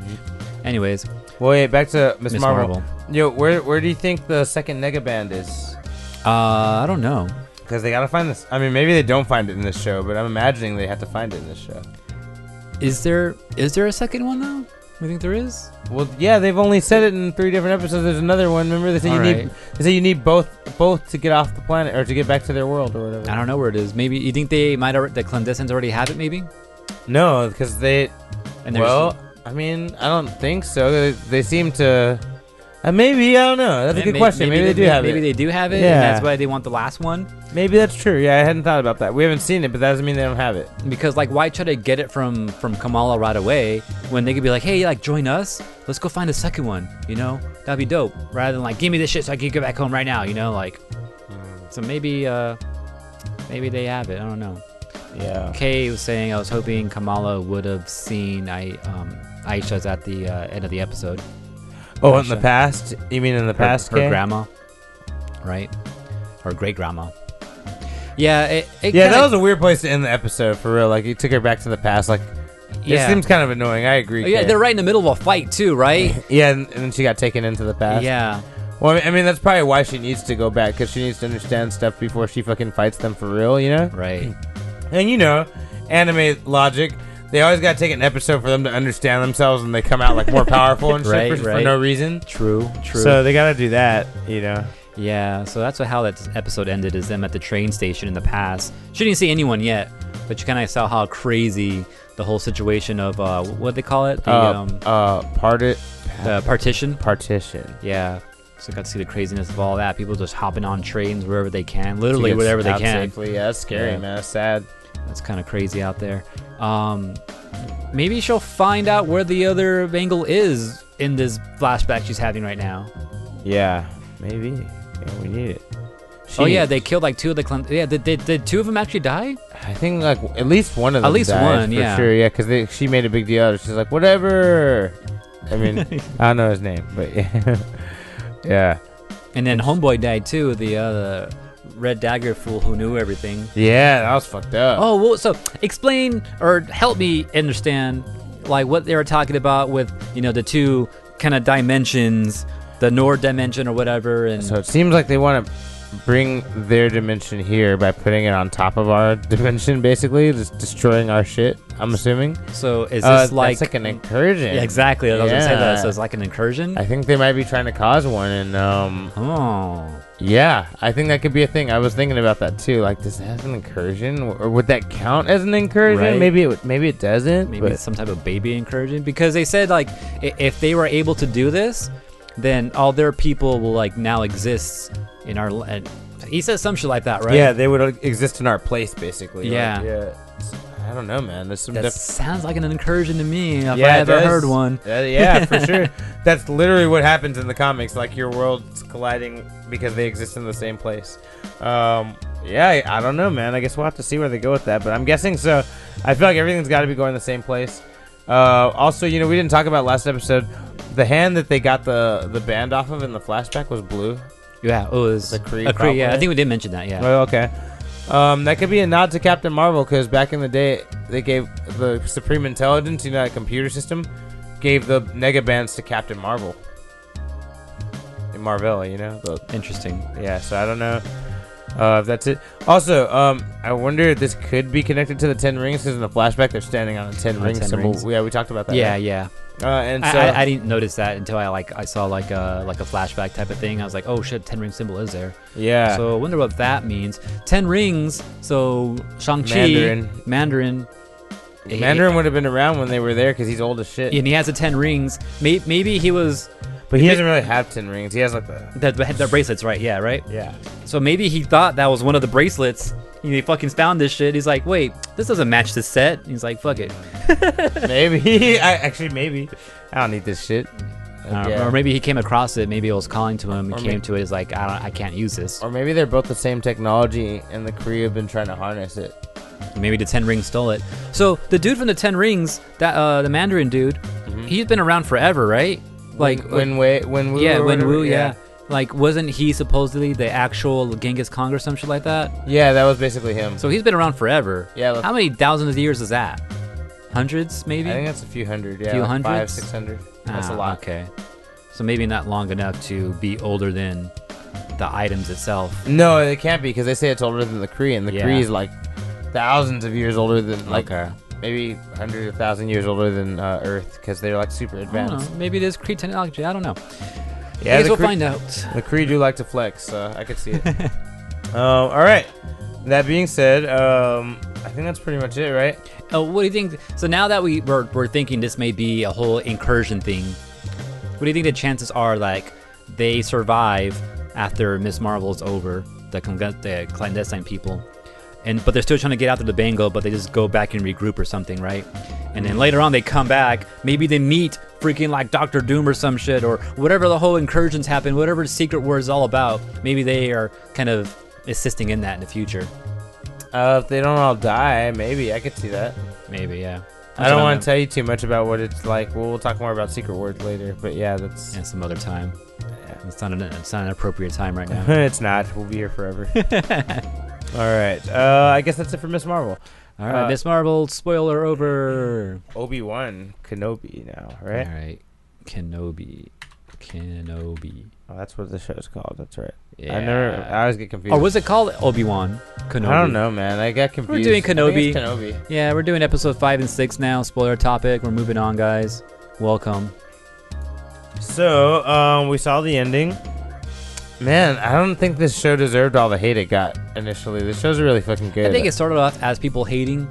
Anyways, Well, wait, back to Miss Marvel. Marvel. Yo, where where do you think the second Nega Band is? Uh, I don't know. Because they gotta find this. I mean, maybe they don't find it in this show, but I'm imagining they have to find it in this show. Is there is there a second one though? You think there is? Well, yeah, they've only said it in three different episodes. There's another one. Remember, they say you need they say you need both both to get off the planet or to get back to their world or whatever. I don't know where it is. Maybe you think they might alre- the clandestines already have it? Maybe. No, because they. And well, I mean, I don't think so. They, they seem to. Uh, maybe I don't know. That's a good May- question. Maybe, they, do have maybe it. Maybe they do have it, Yeah. and that's why they want the last one. maybe that's true. Yeah, I hadn't thought about that. We haven't seen it, but that doesn't mean they don't have it. Because like, why try to get it from from Kamala right away when they could be like, hey, like join us. Let's go find a second one. You know, that'd be dope. Rather than like, give me this shit so I can get back home right now. You know, like. So maybe uh, maybe they have it. I don't know. Yeah. Kay was saying I was hoping Kamala would have seen I um Aisha's at the uh, end of the episode. Oh, in the past? You mean in the her, past? her Kay? grandma, right? Her great grandma. Yeah, it, it Yeah, kinda- that was a weird place to end the episode for real. Like you took her back to the past. Like yeah. it seems kind of annoying. I agree. Oh, yeah, Kay. they're right in the middle of a fight too, right? [laughs] Yeah, and, and then she got taken into the past. yeah, Well, I mean, I mean, that's probably why she needs to go back because she needs to understand stuff before she fucking fights them for real. You know. right. And you know, anime logic. They always got to take an episode for them to understand themselves, and they come out like more powerful and [laughs] shit Right, for, for right. no reason. True, true. So they got to do that. You know. yeah, so that's how that episode ended. Is them at the train station in the past. She didn't see anyone yet, but you kind of saw how crazy the whole situation of uh, what they call it, the uh, um, uh, parti- the partition. partition. Yeah. So you got to see the craziness of all that. People just hopping on trains wherever they can, literally get wherever they can. Safely. Yeah, that's scary, Yeah. man. That's sad. That's kind of crazy out there. Um, maybe she'll find out where the other bangle is in this flashback she's having right now. Yeah, maybe. Yeah, we need it. oh She- yeah, they killed like two of the clan. Yeah, did, did, did two of them actually die? I think like at least one of them. At least one, for yeah. sure. Yeah, because she made a big deal. out of. She's like, whatever. I mean, [laughs] I don't know his name, but yeah, [laughs] yeah, And then Homeboy died too. The uh, Red Dagger fool who knew everything. yeah. That was fucked up. Oh, well, so explain or help me understand like what they were talking about with you know the two kind of dimensions, the Noor dimension or whatever, and So it seems like they want to bring their dimension here by putting it on top of our [laughs] dimension, basically, just destroying our shit. I'm assuming. so is this Uh, like, like an incursion? yeah, exactly? I was gonna say that. Yeah. So it's like an incursion. I think they might be trying to cause one, and um, oh, yeah, I think that could be a thing. I was thinking about that too. Like, does that have an incursion, or would that count as an incursion? Right. Maybe it, maybe it doesn't. maybe but- it's some type of baby incursion because they said like if they were able to do this, then all their people will like now exist in our. l- And he says some shit like that, right? Yeah, they would uh, exist in our place, basically. Yeah. Like, yeah. I don't know, man. There's some That def- sounds like an incursion to me. If Yeah, I it ever heard one. Uh, yeah, for [laughs] sure. That's literally what happens in the comics. Like your worlds colliding because they exist in the same place. Um, yeah, I I don't know, man. I guess we'll have to see where they go with that. But I'm guessing so. I feel like everything's got to be going the same place. Uh, also, you know, we didn't talk about last episode. The hand that they got the the band off of in the flashback was blue. Yeah, oh, it was The Kree a Kree. Yeah, I think we did mention that. Yeah. Oh, okay. Um, that could be a nod to Captain Marvel because back in the day, they gave the Supreme Intelligence, you know, that computer system, gave the Nega bands to Captain Marvel. In Marvel, you know. The, Interesting. yeah, so I don't know uh, if that's it. Also, um, I wonder if this could be connected to the Ten Rings because in the flashback they're standing on a Ten On Ring 10 symbol. rings. Yeah, we talked about that. Yeah, right? yeah. Uh, and I, so I, I didn't notice that until I like I saw like a like a flashback type of thing. I was like, oh shit, ten ring symbol is there. yeah, So I wonder what that means. Ten rings. So Shang Chi, Mandarin. Mandarin, Mandarin would have been around when they were there because he's old as shit. and he has the ten rings. May, maybe he was But he doesn't really have Ten Rings. He has like the the, the the bracelets, right? Yeah, right. yeah. So maybe he thought that was one of the bracelets. And he fucking found this shit. He's like, wait, this doesn't match this set. He's like, fuck it. [laughs] [laughs] Maybe. I actually maybe. I don't need this shit. Uh, Yeah. Or maybe he came across it. Maybe it was calling to him. He Or came may- to it. He's like, I, don't, I can't use this. Or maybe they're both the same technology, and the Kree have been trying to harness it. Maybe the Ten Rings stole it. So the dude from the Ten Rings, that uh, the Mandarin dude, he's been around forever, right? Like, when Wei, when Wu, yeah, or when whatever, Wu, yeah. Like, wasn't he supposedly the actual Genghis Khan or some shit like that? yeah, that was basically him. So he's been around forever. Yeah, look- How many thousands of years is that? Hundreds, maybe. I think that's a few hundred. Yeah, Few like five, hundreds? six hundred. That's a Ah, lot. Okay. So maybe not long enough to be older than the items itself. No, it can't be because they say it's older than the Kree, and the Yeah. Kree is like thousands of years older than like okay. Maybe 100,000 years older than uh, Earth because they're like super advanced. know. Maybe it is Kree technology. I don't know. Yeah, we'll Kree- find out. The Kree do like to flex, so I could see it. [laughs] um, all right. That being said, um, I think that's pretty much it, right? Oh, what do you think? So now that we we're, we're thinking this may be a whole incursion thing, what do you think the chances are like they survive after Miss Marvel's over the, the clandestine people, and but they're still trying to get out to the bangle, but they just go back and regroup or something, right? And then later on they come back, maybe they meet freaking like Doctor Doom or some shit or whatever the whole incursions happen, whatever the secret war is all about. Maybe they are kind of assisting in that in the future. Uh, if they don't all die, maybe I could see that. Maybe, yeah. I don't want to tell you too much about what it's like. Well, we'll talk more about Secret Wars later. But yeah, that's Yeah, some other time. yeah. It's not an it's not an appropriate time right now. [laughs] it's not. We'll be here forever. [laughs] All right. Uh, I guess that's it for Miss Marvel. All right, Uh, Miss Marvel spoiler over. Obi Wan Kenobi now, right? All right, Kenobi, Kenobi. Oh, that's what the show's called. That's right. Yeah. I never. I always get confused. or was it called Obi Wan Kenobi? I don't know, man. I got confused. We're doing Kenobi. Kenobi. Yeah, we're doing episode five and six now. Spoiler topic. We're moving on, guys. Welcome. So, um, we saw the ending. Man, I don't think this show deserved all the hate it got initially. The show's really fucking good. I think it started off as people hating.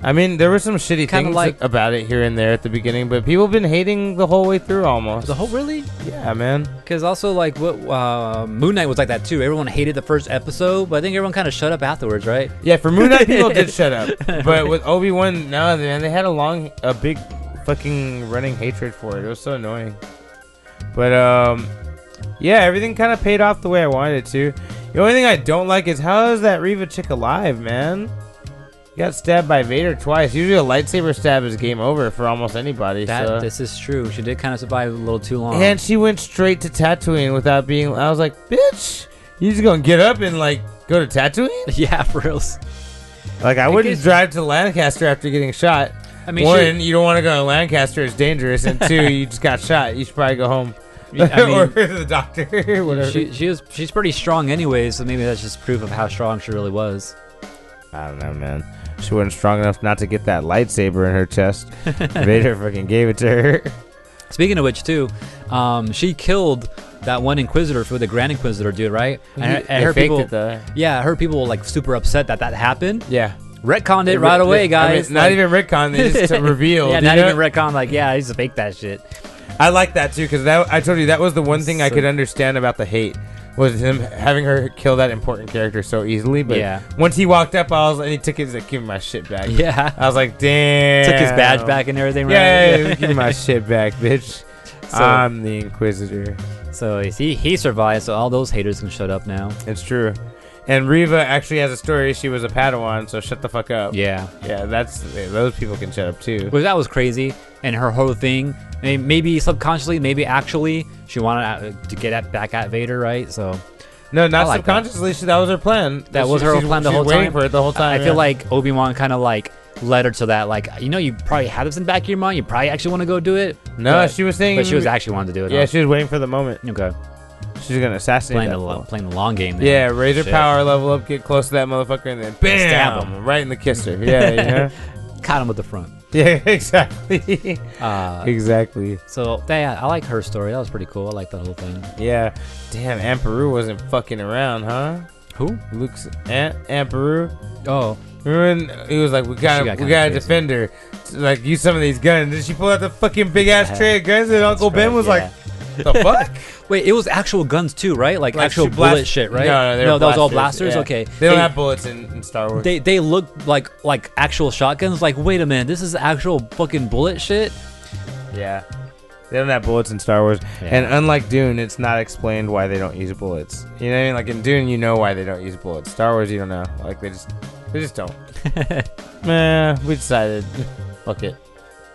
I mean, there were some shitty Kinda things like- about it here and there at the beginning, but people have been hating the whole way through almost. The whole really? yeah, man. Because also like what uh, Moon Knight was like that too. Everyone hated the first episode, but I think everyone kind of shut up afterwards, right? Yeah, for Moon Knight, people did [laughs] shut up, but with Obi Wan, no, man, they had a long, a big, fucking running hatred for it. It was so annoying. But um, yeah, everything kind of paid off the way I wanted it to. The only thing I don't like is how is that Reva chick alive, man? Got stabbed by Vader twice. Usually a lightsaber stab is game over for almost anybody. That so. this is true. She did kind of survive a little too long. And she went straight to Tatooine without being. I was like, bitch, you just gonna get up and like go to Tatooine? [laughs] yeah, for real. Like I, I wouldn't guess- drive to Lancaster after getting shot. I mean, One, you don't want to go to Lancaster; it's dangerous. And two, you just got shot. You should probably go home she, I [laughs] or mean, to the doctor, [laughs] whatever. she, she was she's pretty strong anyway, so maybe that's just proof of how strong she really was. I don't know, man. She wasn't strong enough not to get that lightsaber in her chest. [laughs] Vader fucking gave it to her. Speaking of which, too, um, she killed that one Inquisitor for the Grand Inquisitor dude, right? And, I- I They faked people, it though. yeah, I heard people like super upset that that happened. Yeah, Retconned it right away, they- I mean, guys. not like- even retconned, They just revealed. yeah, you not know? even retconned. Like, yeah, I used to fake that shit. I like that too because that I told you that was the one thing I could understand about the hate was him having her kill that important character so easily. But Yeah. once he walked up, I was and he took his like, give me my shit back. Yeah, I was like, damn. took his badge back and everything. Yeah, right? yeah, yeah, [laughs] give me my shit back, bitch. So- I'm the Inquisitor. So he he survived. So all those haters can shut up now. It's true. And Reva actually has a story. She was a Padawan, so shut the fuck up. Yeah, Yeah, that's those people can shut up too. but that was crazy. And her whole thing, maybe subconsciously, maybe actually, she wanted uh, to get at, back at Vader, right? So No, not like that. subconsciously. She, that was her plan. That was her plan the whole time? for it the whole time. I yeah. feel like Obi Wan kind of like led her to that. Like, you know, you probably had this in the back of your mind. You probably actually want to go do it. no, but- she was saying. But she was actually wanting to do it. Yeah, huh? she was waiting for the moment. okay. She's gonna assassinate Playing that the, lo- playing the long game. Yeah, raise her Shit. power level up, get close to that motherfucker, and then bam, Stab him. right in the kisser. Yeah, yeah. Caught him with the front. [laughs] yeah, exactly, Uh, exactly. so yeah, I like her story. That was pretty cool. I like that whole thing. Yeah, damn, Aunt Beru wasn't fucking around, huh? Who? Luke's aunt, Aunt Beru. Oh, Remember when he was like, "We gotta, got we gotta defend her." Like, use some of these guns. Then she pulled out the fucking big ass Yeah. tray of guns, and Uncle Ben was yeah. like, "The fuck." [laughs] wait, it was actual guns too, right? Like, Like, actual blast- bullet shit, right? No, no, they were that was all blasters, yeah. Okay, They don't have bullets in, in Star Wars. They they look like like actual shotguns. Like, wait a minute, this is actual fucking bullet shit. yeah, they don't have bullets in Star Wars. Yeah. And unlike Dune, it's not explained why they don't use bullets. You know what I mean? Like in Dune, you know why they don't use bullets. Star Wars, you don't know. Like they just, they just don't. [laughs] Man, we decided, fuck it.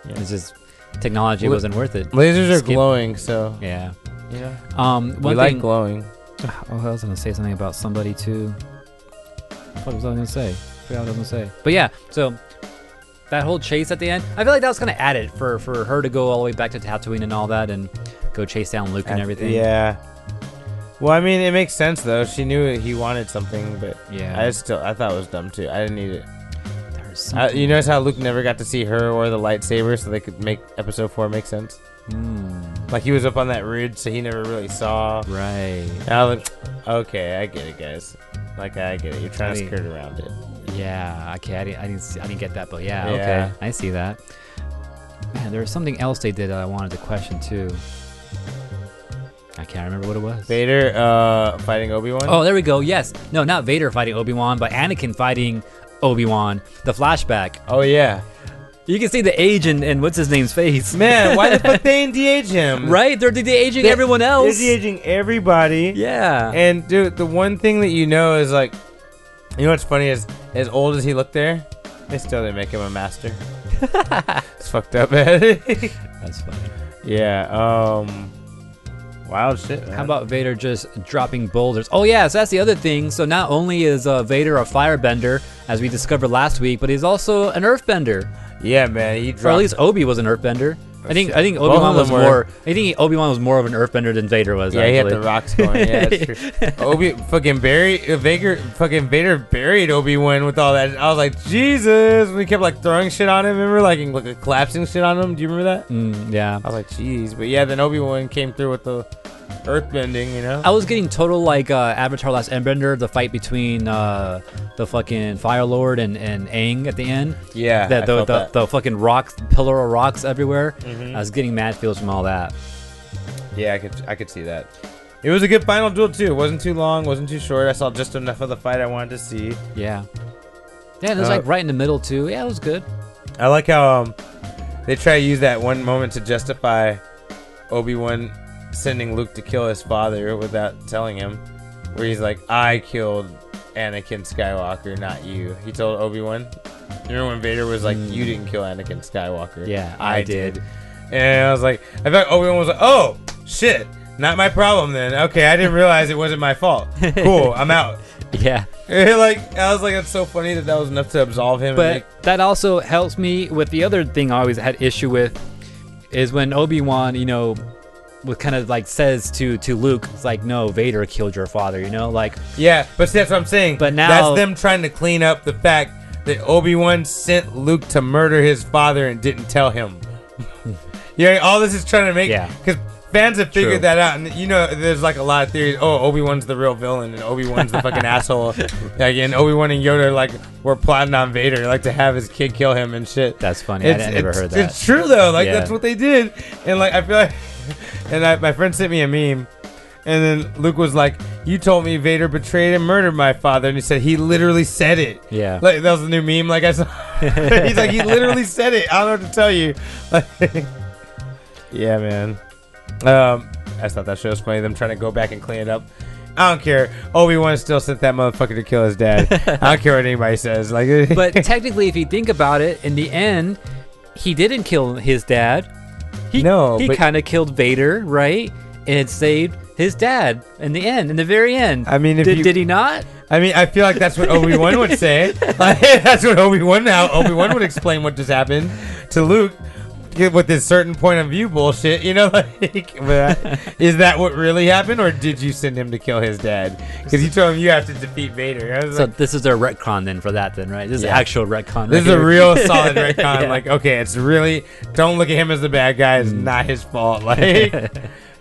It's just technology Li- wasn't worth it. Lasers are Skip. glowing, so Yeah. Know. Um. We One like glowing. [sighs] oh, I was gonna say something about somebody too. What was I gonna say? I forgot what I was gonna say. But yeah, so that whole chase at the end, I feel like that was kind of added for for her to go all the way back to Tatooine and all that, and go chase down Luke and everything. Yeah. Well, I mean, it makes sense though. She knew he wanted something, but Yeah. I still, I thought it was dumb too. I didn't need it. Uh, you notice how Luke never got to see her or the lightsaber, so they could make Episode Four make sense. Hmm, Like he was up on that ridge, so he never really saw. right. And I was like, okay, I get it, guys. Like I get it. You're trying I to mean- skirt around it. Yeah. Okay. I didn't. I didn't. See, I didn't get that, but yeah. Yeah. Okay. I see that. Man, there was something else they did that I wanted to question too. I can't remember what it was. Vader uh, fighting Obi Wan. Oh, there we go. Yes. No, not Vader fighting Obi Wan, but Anakin fighting Obi Wan. The flashback. Oh yeah, You can see the age and, and what's his name's face. man. Why the fuck [laughs] they ain't de-age him? right? They're de aging They- everyone else. They're de-aging everybody. yeah. And dude, the one thing that you know is like, you know what's funny is, as old as he looked there, they still didn't make him a master. [laughs] it's fucked up, man. That's funny. yeah. Um. Wild shit. Man. How about Vader just dropping boulders? Oh yeah, so that's the other thing. So not only is uh, Vader a firebender, as we discovered last week, but he's also an earthbender. Yeah, man. He dropped. Or at least Obi was an earthbender. I think I think Obi Wan was were. more. I think Obi Wan was more of an earthbender than Vader was. yeah, he had the rocks going. Yeah, that's true. [laughs] Obi fucking buried uh, Vader. Fucking Vader buried Obi Wan with all that. I was like, Jesus. We kept like throwing shit on him. Remember, like, like collapsing shit on him. Do you remember that? Mm, yeah. I was like, jeez. But yeah, then Obi Wan came through with the earth bending. You know. I was getting total like uh, Avatar: Last Airbender, the fight between uh, the fucking Fire Lord and and Aang at the end. yeah. The, felt the, that. the fucking rocks, pillar of rocks everywhere. Mhm. I was getting mad feels from all that. Yeah, I could I could see that. It was a good final duel too. It wasn't too long, wasn't too short. I saw just enough of the fight I wanted to see. Yeah. Yeah, it was Uh, like right in the middle too. Yeah, it was good. I like how um, they try to use that one moment to justify Obi Wan sending Luke to kill his father without telling him, where he's like, "I killed Anakin Skywalker, not you." He told Obi Wan. You remember when Vader was like, Mm. "You didn't kill Anakin Skywalker." Yeah, I, I did. did. And I was like, I thought Obi Wan was like, "Oh shit." Not my problem then. Okay, I didn't realize it wasn't my fault. Cool, I'm out. [laughs] [laughs] Yeah. like I was like, it's so funny that that was enough to absolve him. and But make- that also helps me with the other thing I always had issue with is when Obi Wan, you know, was kind of like says to to Luke, it's like, no, Vader killed your father, you know, like yeah, but see, that's what I'm saying. But now- that's them trying to clean up the fact that Obi Wan sent Luke to murder his father and didn't tell him. [laughs] yeah, all this is trying to make Yeah. because fans have figured True. that out, and you know, there's like a lot of theories. Oh, Obi Wan's the real villain, and Obi Wan's the fucking [laughs] asshole. Like, and Obi Wan and Yoda like were plotting on Vader, like to have his kid kill him and shit. that's funny. I, I never heard that. It's true though. Like Yeah. that's what they did, and like I feel like, [laughs] and I, my friend sent me a meme, and then Luke was like, "You told me Vader betrayed and murdered my father," and he said he literally said it. Yeah. Like that was the new meme. Like I saw, [laughs] he's like he [laughs] literally said it. I don't know what to tell you. Like, yeah, man. Um, I thought that show was funny. Them trying to go back and clean it up. I don't care. Obi Wan still sent that motherfucker to kill his dad. I don't care what anybody says. Like, but technically, if you think about it, in the end, he didn't kill his dad. He, No, he but- kind of killed Vader, right? And it saved his dad in the end, in the very end. I mean, if did, you- did he not? I mean, I feel like that's what Obi Wan would say. Like, [laughs] [laughs] that's what Obi Wan how Obi Wan would explain what just happened to Luke with this certain point of view bullshit. You know, [laughs] like, [laughs] is that what really happened, or did you send him to kill his dad? Because you told him you have to defeat Vader. So like, this is their retcon then for that then, right? This is actual retcon. this is right a real solid [laughs] retcon. Yeah. Like, okay, it's really don't look at him as the bad guy. It's not his fault. Like, okay,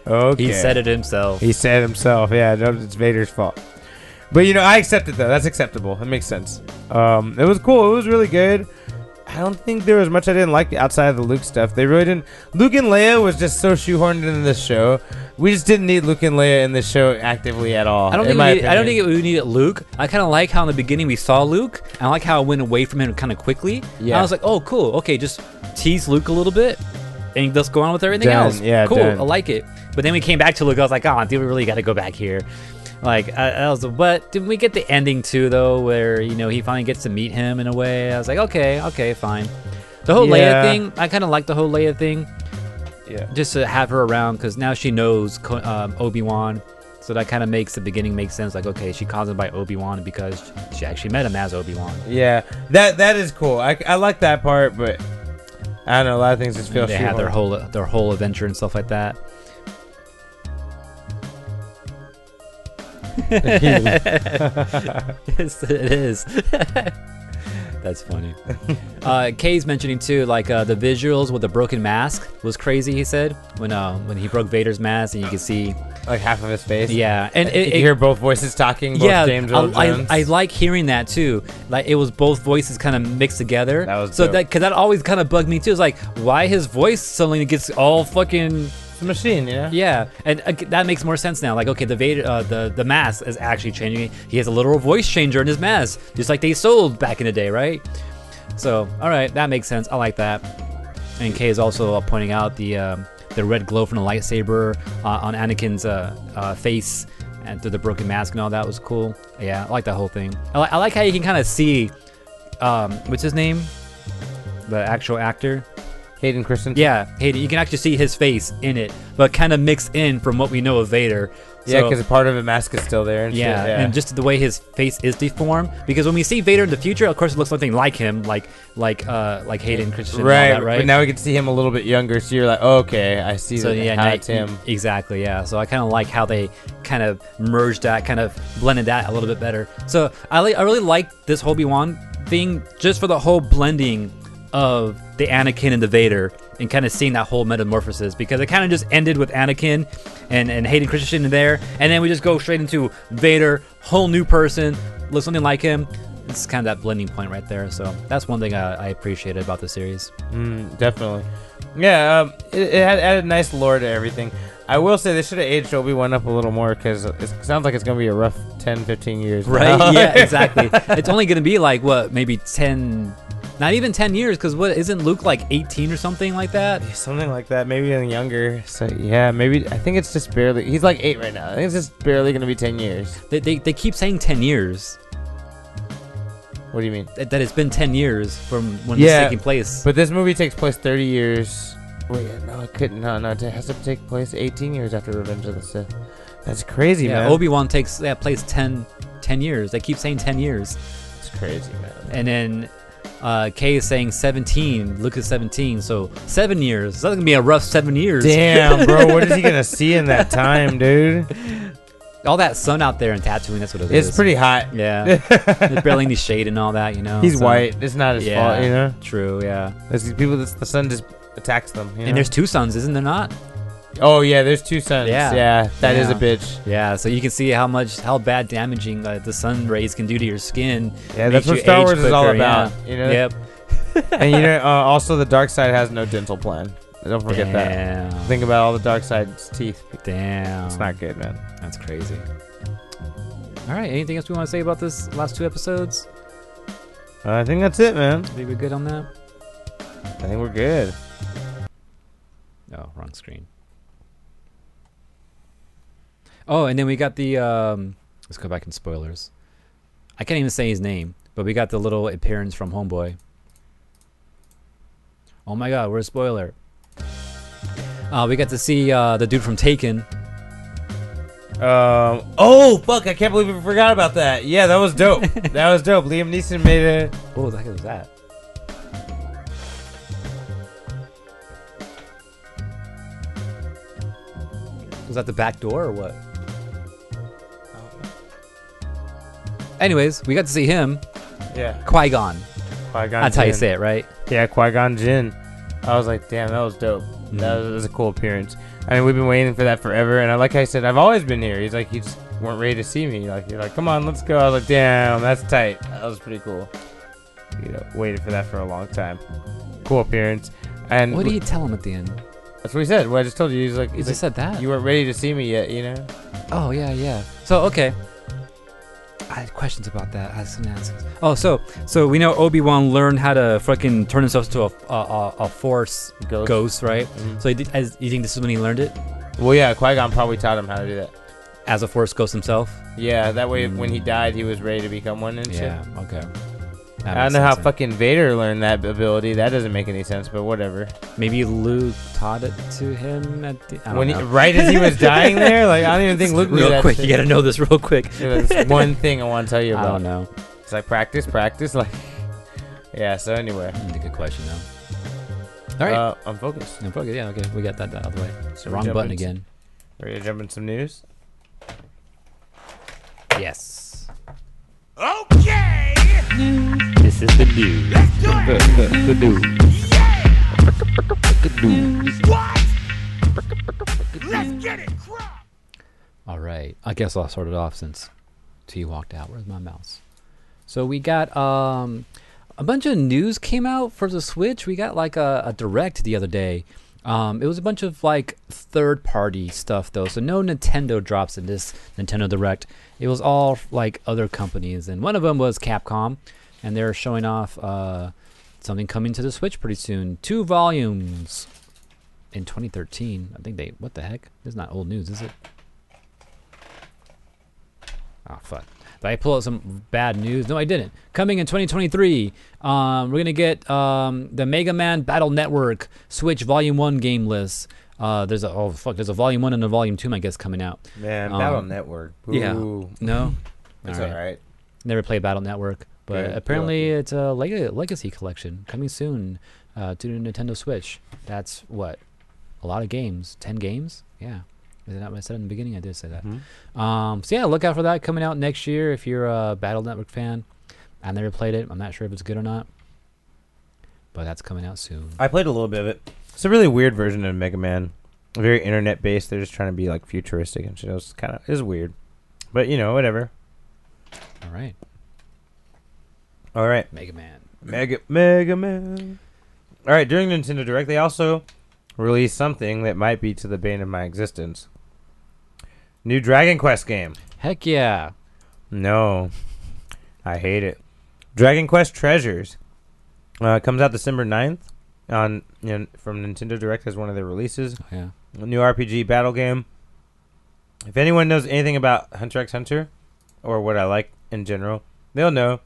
Mm. He said it himself. He said it himself. Yeah, no, it's Vader's fault. But you know, I accept it though. That's acceptable. It makes sense. Um, it was cool. It was really good. I don't think there was much I didn't like outside of the Luke stuff. They really didn't. Luke and Leia was just so shoehorned into this show. We just didn't need Luke and Leia in this show actively at all. I don't in think we need, I don't think we needed Luke. I kind of like how in the beginning we saw Luke. I like how it went away from him kind of quickly. Yeah. I was like, oh, cool. Okay, just tease Luke a little bit, and just go on with everything Done. else. Yeah, cool. done. I like it. But then we came back to Luke. I was like, oh, dude, we really got to go back here. Like, I, I was, but didn't we get the ending too, though, where you know he finally gets to meet him in a way? I was like, okay, okay, fine. The whole Yeah. Leia thing, I kind of like the whole Leia thing Yeah. just to have her around because now she knows um, Obi Wan, so that kind of makes the beginning make sense. Like, okay, she calls him by Obi Wan because she actually met him as Obi Wan. Yeah. That that is cool. I, I like that part, but I don't know. A lot of things just feel They had their whole their whole adventure and stuff like that. [laughs] yes, it is. [laughs] That's funny. Uh, Kay's mentioning too, like uh, the visuals with the broken mask was crazy. He said when uh, when he broke Vader's mask and you could see, like half of his face. yeah, and You it, it, hear both voices talking. Both yeah, James I, Earl I, Jones. I like hearing that too. Like it was both voices kind of mixed together. That was so dope. that because that always kind of bugged me too. It's like why his voice suddenly gets all fucking machine, know. yeah, and uh, that makes more sense now. Like okay, the Vader, uh, the the mask is actually changing. He has a literal voice changer in his mask, just like they sold back in the day, right? So all right, that makes sense. I like that. And Kay is also uh, pointing out the um, the red glow from the lightsaber uh, on Anakin's uh, uh, face and through the broken mask and all that was cool. Yeah, I like that whole thing. I, li- I like how you can kind of see um, what's his name, the actual actor. Hayden Christensen. Yeah, Hayden. You can actually see his face in it, but kind of mixed in from what we know of Vader. Yeah, So- because part of the mask is still there. And yeah, yeah. and just the way his face is deformed. Because when we see Vader in the future, of course, it looks something like him, like like uh like Hayden Christensen, Right, that, right? But now we can see him a little bit younger, so you're like, oh, okay, I see so that, yeah, how now- it's him. Exactly, yeah. So I kind of like how they kind of merged that, kind of blended that a little bit better. So I li- I really like this whole Obi Wan thing just for the whole blending of the Anakin and the Vader and kind of seeing that whole metamorphosis because it kind of just ended with Anakin and, and Hayden Christensen in there and then we just go straight into Vader, whole new person, looks something like him. It's kind of that blending point right there. So that's one thing I, I appreciated about the series. Mm, definitely. Yeah, um, it, it had added nice lore to everything. I will say they should have aged Obi Wan up a little more because it sounds like it's going to be a rough 10, 15 years. Right? [laughs] yeah, exactly. It's only going to be like what, maybe 10 not even 10 years cuz what isn't Luke like 18 or something like that? Something like that, maybe even younger. So yeah, maybe I think it's just barely. He's like eight right now. I think it's just barely going to be ten years. They, they, they keep saying 10 years. What do you mean? That, that it's been 10 years from when Yeah, it's taking place. But this movie takes place thirty years. Wait, no, it couldn't. No, no, it has to take place eighteen years after Revenge of the Sith. That's crazy, yeah, man. Obi-Wan takes yeah, place 10 10 years. They keep saying 10 years. it's crazy, man. And then uh, Kay is saying 17. Luke is 17. So 7 years. That's going to be a rough 7 years. Damn, bro, what is he gonna [laughs] see in that time, dude? All that sun out there and Tatooine, that's what it is. It's pretty hot. Yeah. [laughs] There's barely any shade and all that, you know. He's so- white. It's not his Yeah. fault, you know. True, yeah. There's people that the sun just attacks them. You know? And there's two suns, isn't there not? Oh yeah, there's two suns. Yeah. Yeah, that is Yeah. a bitch. Yeah, so you can see how much how bad damaging uh, the sun rays can do to your skin. Yeah, that's what you Star age Wars is all about. yeah. You know. Yep. [laughs] and you know, [laughs] uh, also the dark side has no dental plan. Don't forget that. Think about all the dark side's teeth. Damn. It's not good, man. That's crazy. All right. Anything else we want to say about this last two episodes? Uh, I think that's it, man. Think we're good on that? I think we're good. Oh, wrong screen. Oh, and then we got the um let's go back in spoilers. I can't even say his name, but we got the little appearance from Homeboy. Oh my god, we're a spoiler. Uh, we got to see uh, the dude from Taken. Um. Oh fuck! I can't believe we forgot about that. Yeah, that was dope. [laughs] that was dope. Liam Neeson made a. What the heck was that? Was that the back door or what? Anyways, we got to see him, Yeah. Qui Gon. Qui Gon. That's how you say it, right? Yeah, Qui Gon Jinn. I was like, damn, that was dope. That, Mhm. was, that was a cool appearance. I mean, we've been waiting for that forever. And I like I said, I've always been here. He's like, you just weren't ready to see me. Like, you're like, come on, let's go. I was like, damn, that's tight. That was pretty cool. You know, waited for that for a long time. Cool appearance. And What did he tell him at the end? that's what he said. What I just told you. He's like, He he's like, said that. you weren't ready to see me yet, you know? Oh yeah, yeah. So okay, I had questions about that. I had some answers. Oh, so so we know Obi Wan learned how to fucking turn himself into a a, a, a Force Ghost. ghost, right? Mhm. So he did, as, you think this is when he learned it Well, yeah, Qui Gon probably taught him how to do that. as a Force ghost himself? Yeah, that way Mm. when he died, he was ready to become one and shit. Yeah. Okay. That I don't know how sense then. fucking Vader learned that ability. That doesn't make any sense, but whatever. Maybe Luke taught it to him at the. I don't When he, right as he was [laughs] dying there, like I don't even think Luke knew real that quick, shit. you gotta know this real quick. Yeah, That's [laughs] one thing I want to tell you about. I about. don't know. It's like practice, practice, [laughs] like. Yeah. So anyway, Mm, Good question though. All right. uh, I'm focused. I'm focused. yeah, okay, we got that out of the way. So we Wrong button into- again. Ready to jump in some news? Yes. Okay, This is the news. let's do it. The news. What? Let's get it, crop. All right. I guess I'll start it off since T walked out. Where's my mouse? So we got um a bunch of news came out for the Switch. We got like a, a direct the other day. Um, it was a bunch of like third party stuff though, so no Nintendo drops in this Nintendo Direct. It was all like other companies, and one of them was Capcom, and they're showing off uh, something coming to the Switch pretty soon. Two volumes in 2013. I think they. What the heck? This is not old news, is it? Oh fuck. Did I pull out some bad news? No, I didn't. Coming in 2023, um, we're gonna get um, the Mega Man Battle Network Switch Volume One game list. Uh, there's a oh fuck, there's a Volume One and a Volume Two, I guess, coming out. Man, Um, Battle Network. yeah. No, It's All all right. right. never played Battle Network, but apparently lucky. it's a leg- legacy collection coming soon uh, to the Nintendo Switch. That's what a lot of games, ten games. Yeah, is that not what I said in the beginning? I did say that. Mhm. Um, so yeah, look out for that coming out next year. If you're a Battle Network fan, I never played it. I'm not sure if it's good or not, but that's coming out soon. I played a little bit of it. It's a really weird version of Mega Man. Very internet based. They're just trying to be like futuristic and shit. It was kind of is weird, but you know whatever. All right, All right, Mega Man. Mega Mega Man. All right, during Nintendo Direct, they also released something that might be to the bane of my existence. New Dragon Quest game. Heck yeah! No, I hate it. Dragon Quest Treasures uh, comes out December 9th on you know, from Nintendo Direct as one of their releases. Oh, yeah. A new RPG battle game. If anyone knows anything about Hunter x Hunter or what I like in general, they'll know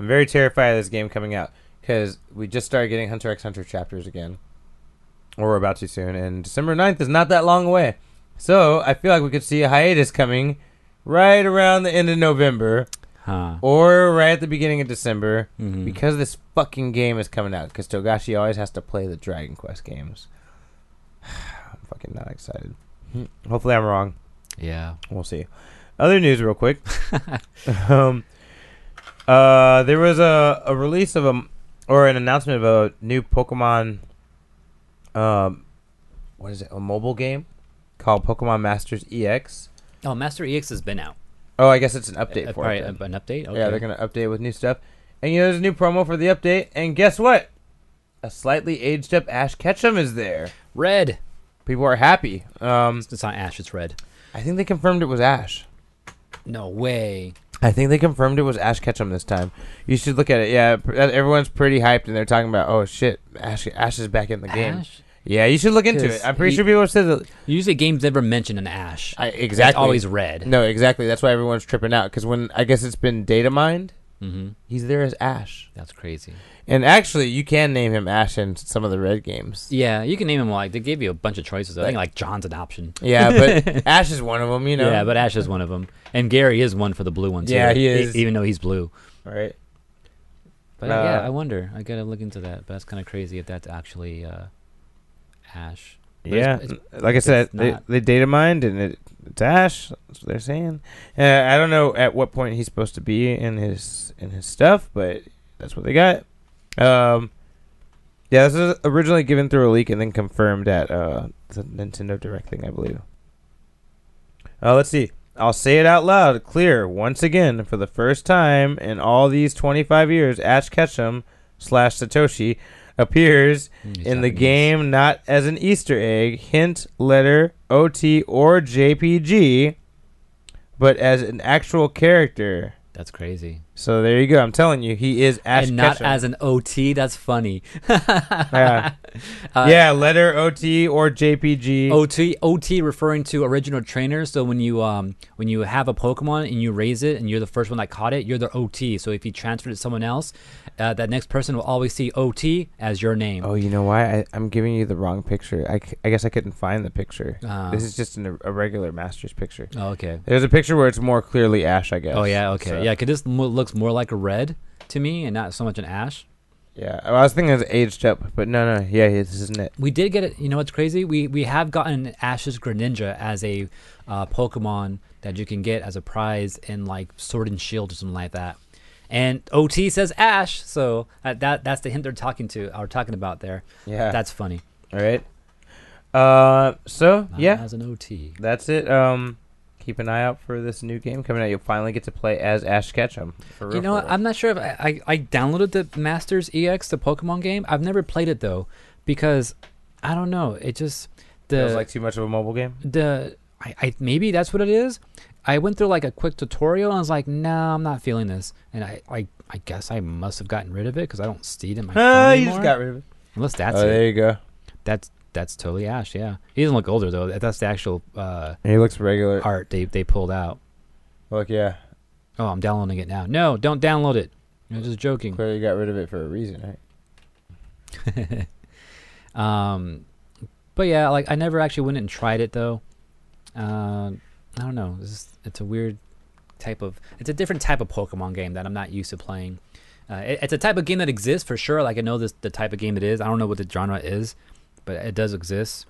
I'm very terrified of this game coming out because we just started getting Hunter x Hunter chapters again. Or we're about to soon, and December 9th is not that long away. So I feel like we could see a hiatus coming right around the end of November Huh. or right at the beginning of December Mhm. because this fucking game is coming out. Because Togashi always has to play the Dragon Quest games. [sighs] I'm fucking not excited. Hopefully, I'm wrong. yeah. We'll see. Other news, real quick. [laughs] um, uh, there was a, a release of a or an announcement of a new Pokemon. Um, what is it? A mobile game called Pokemon Masters EX. Oh, Master EX has been out. Oh, I guess it's an update Uh, for probably it. then. an update. Okay. Yeah, they're gonna update with new stuff. And you know, there's a new promo for the update. And guess what? A slightly aged up Ash Ketchum is there. red. People are happy. Um, It's not Ash. It's red. I think they confirmed it was Ash. No way. I think they confirmed it was Ash Ketchum this time. You should look at it. Yeah, pr- everyone's pretty hyped, and they're talking about, oh shit, Ash, Ash is back in the game. Ash. Yeah, you should look into it. I'm pretty he- sure people have said that. Usually, games never mention an Ash. I, It's exactly. always red. No, exactly. That's why everyone's tripping out. Because when I guess it's been data mined, Mm-hmm. he's there as Ash. That's crazy. And actually, you can name him Ash in some of the red games. Yeah, you can name him like they gave you a bunch of choices. I think Like- John's adoption. Yeah, but [laughs] Ash is one of them. You know. Yeah, but Ash is one of them, and Gary is one for the blue one too. Yeah, he e- is. even though he's blue. right. But Uh, yeah, I wonder. I gotta look into that. But that's kind of crazy if that's actually uh, Ash. But Yeah, it's- it's- like I said, they, they data mined and it, it's Ash. That's what they're saying. Uh, I don't know at what point he's supposed to be in his in his stuff, but that's what they got. Um, yeah, this is originally given through a leak and then confirmed at uh, the Nintendo Direct thing, I believe. Uh, let's see. I'll say it out loud, clear once again for the first time in all these 25 years. Ash Ketchum slash Satoshi appears Mm, he's in the game not as an Easter egg, hint, letter, OT, or JPG, but as an actual character. That's crazy. So there you go. I'm telling you, he is Ash and not Ketchum. as an OT. That's funny. [laughs] yeah. [laughs] Uh, yeah, letter, OT, or JPG. OT OT referring to original trainer. So when you um when you have a Pokemon and you raise it and you're the first one that caught it, you're the OT. So if you transfer it to someone else, uh, that next person will always see OT as your name. Oh, you know why? I, I'm giving you the wrong picture. I, c- I guess I couldn't find the picture. Ah. This is just an, a regular Masters picture. Oh, okay. There's a picture where it's more clearly Ash, I guess. Oh yeah, okay, So, yeah. Cause this mo- looks more like a red to me, and not so much an ash. Yeah. I was thinking it's aged up, but no, no. Yeah, this isn't it. We did get it. You know what's crazy? We we have gotten Ash's Greninja as a uh, Pokemon that you can get as a prize in like Sword and Shield or something like that. And OT says Ash, so uh, that that's the hint they're talking to or talking about there. Yeah. That's funny. All right. Uh, so Not yeah, as an OT. that's it. Um, keep an eye out for this new game coming out. You'll finally get to play as Ash Ketchum. For real, You know for what? real. I'm not sure if I, I I downloaded the Masters EX, the Pokemon game. I've never played it though, because I don't know. It just the Feels like too much of a mobile game. the I, I maybe that's what it is. I went through like a quick tutorial and I was like, no, I'm not feeling this. And I, I, I guess I must have gotten rid of it because I don't see it in my phone Ah, you anymore. just got rid of it. Unless that's oh, it. there you go. That's that's totally Ash. Yeah, he doesn't look older though. That's the actual uh, He looks regular. art they they pulled out. Look, yeah. Oh, I'm downloading it now. No, don't download it. I'm just joking. Clearly got rid of it for a reason, right? [laughs] Um, but yeah, like I never actually went and tried it though. Uh, I don't know. It's, just- it's a weird type of. It's a different type of Pokemon game that I'm not used to playing. Uh, it, it's a type of game that exists for sure. Like I know this the type of game it is. I don't know what the genre is, but it does exist.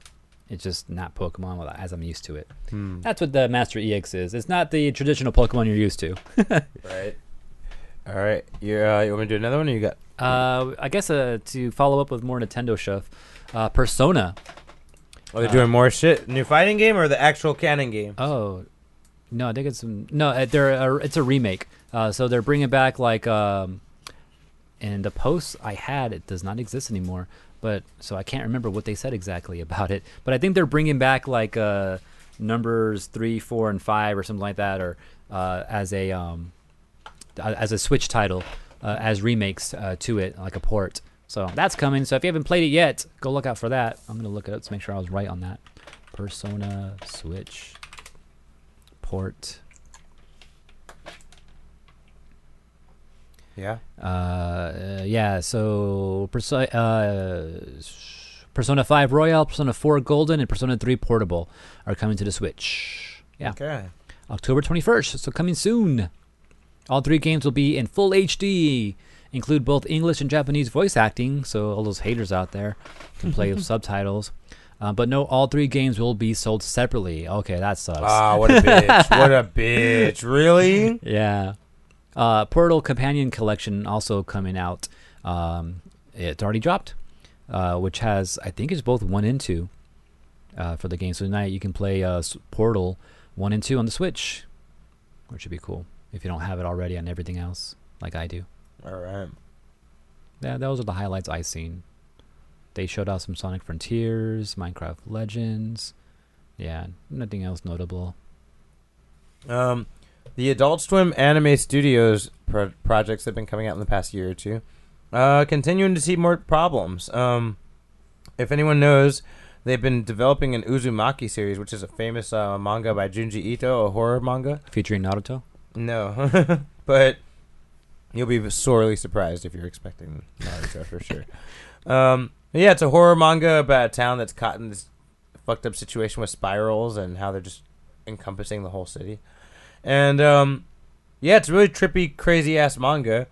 It's just not Pokemon as I'm used to it. Hmm. That's what the Master EX is. It's not the traditional Pokemon you're used to. [laughs] Right. All right. You uh, you want me to do another one, or you got? Uh, I guess uh, to follow up with more Nintendo stuff, uh, Persona. Oh, they're Uh, doing more shit. New fighting game or the actual canon game? Oh, no, I think it's no. uh, They're a, it's a remake. Uh, so they're bringing back like um, and the posts I had it does not exist anymore. But so I can't remember what they said exactly [laughs] about it. But I think they're bringing back like uh, numbers three, four, and five or something like that, or uh, as a um, as a Switch title, uh, as remakes uh, to it, like a port. So that's coming. So if you haven't played it yet, go look out for that. I'm gonna look it up to make sure I was right on that. Persona Switch port. Yeah. Uh, uh, yeah. So Perso- uh, Persona 5 Royal, Persona 4 Golden, and Persona 3 Portable are coming to the Switch. Yeah. Okay. October 21st, so coming soon. All three games will be in full HD, include both English and Japanese voice acting, so all those haters out there can play with [laughs] subtitles. Uh, but no, all three games will be sold separately. Okay, that sucks. Ah, what a bitch! what a [laughs] bitch! Really? yeah. Uh, Portal Companion Collection also coming out. Um, it's already dropped, uh, which has, I think is both 1 and 2 uh, for the game. So tonight you can play uh, Portal 1 and 2 on the Switch, which would be cool if you don't have it already on everything else, like I do. All right. Yeah, those are the highlights I've seen. They showed off some Sonic Frontiers, Minecraft Legends. Yeah, nothing else notable. Um, the Adult Swim Anime Studios pro- projects have been coming out in the past year or two. Uh, continuing to see more problems. Um, if anyone knows, they've been developing an Uzumaki series, which is a famous uh, manga by Junji Ito, a horror manga. Featuring Naruto. No, [laughs] but you'll be sorely surprised if you're expecting Naruto for [laughs] sure. Um, yeah, it's a horror manga about a town that's caught in this fucked up situation with spirals and how they're just encompassing the whole city. And um, yeah, it's a really trippy, crazy ass manga.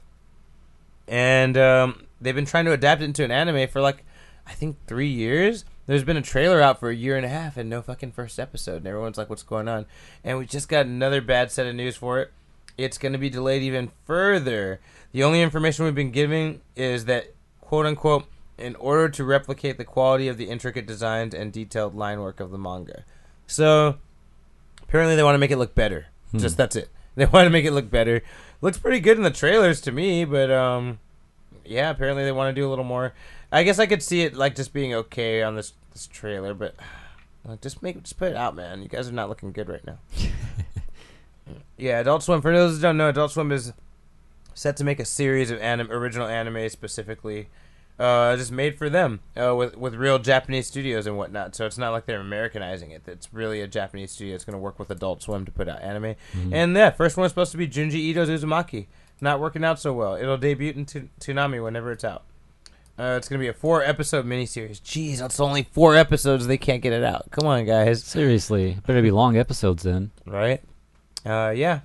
And um, they've been trying to adapt it into an anime for like I think three years. There's been a trailer out for a year and a half and no fucking first episode, and everyone's like, "What's going on?" And we just got another bad set of news for it. It's going to be delayed even further. The only information we've been given is that, quote unquote, in order to replicate the quality of the intricate designs and detailed line work of the manga. So, apparently, they want to make it look better. Hmm. Just that's it. [laughs] They want to make it look better. Looks pretty good in the trailers to me, but um, yeah, apparently they want to do a little more. I guess I could see it like just being okay on this this trailer, but [sighs] uh, just make just put it out, man. You guys are not looking good right now. [laughs] yeah, Adult Swim. For those who don't know, Adult Swim is set to make a series of anim- original anime specifically, uh, just made for them uh, with with real Japanese studios and whatnot. So it's not like they're Americanizing it. It's really a Japanese studio. It's going to work with Adult Swim to put out anime. Mhm. And yeah, first one is supposed to be Junji Ito's Uzumaki. Not working out so well. It'll debut in Tu- Toonami whenever it's out. Uh, it's gonna be a four episode miniseries. Jeez, that's only four episodes. They can't get it out. Come on, guys. Seriously, better be long episodes then. Right? Uh, yeah.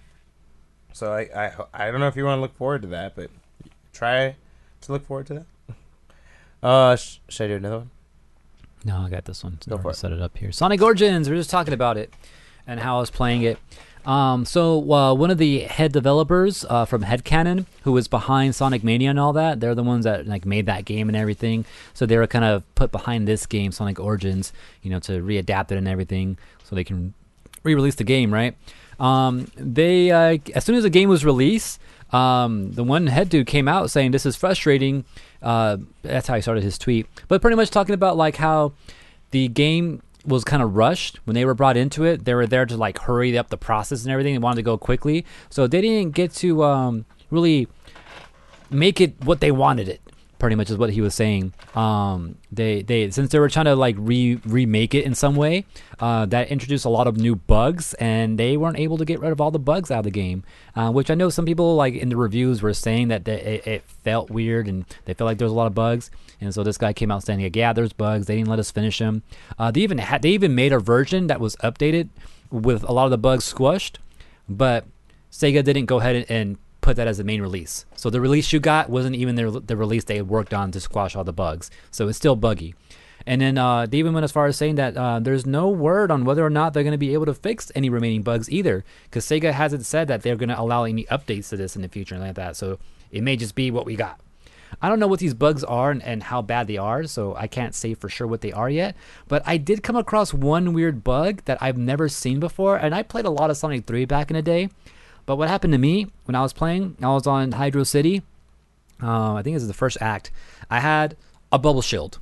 So I, I, I don't know if you want to look forward to that, but try to look forward to that. Uh, sh- should I do another one? No, I got this one. Go for it. Set it up here. Sonic Origins. We are just talking about it and how I was playing it. Um, so uh, one of the head developers uh, from Headcannon, who was behind Sonic Mania and all that, they're the ones that like made that game and everything. So they were kind of put behind this game, Sonic Origins, you know, to readapt it and everything, so they can re-release the game, right? Um, they uh, as soon as the game was released, um, the one head dude came out saying this is frustrating. Uh, that's how he started his tweet, but pretty much talking about like how the game was kind of rushed when they were brought into it. They were there to like hurry up the process and everything. They wanted to go quickly, so they didn't get to um, really make it what they wanted it pretty much is what he was saying. Um, they they since they were trying to like re remake it in some way, uh, that introduced a lot of new bugs, and they weren't able to get rid of all the bugs out of the game. Uh, which I know some people like in the reviews were saying that they, it, it felt weird and they felt like there was a lot of bugs. And so this guy came out saying yeah, there's bugs. They didn't let us finish them. Uh, they even had they even made a version that was updated with a lot of the bugs squashed, but Sega didn't go ahead and put that as the main release. So the release you got wasn't even the, release they worked on to squash all the bugs. So it's still buggy. And then uh, they even went as far as saying that uh, there's no word on whether or not they're going to be able to fix any remaining bugs either, because Sega hasn't said that they're going to allow any updates to this in the future and like that. So it may just be what we got. I don't know what these bugs are and, and how bad they are, so I can't say for sure what they are yet. But I did come across one weird bug that I've never seen before, and I played a lot of Sonic 3 back in the day. But what happened to me when I was playing, I was on Hydro City. Uh, I think this is the first act. I had a bubble shield.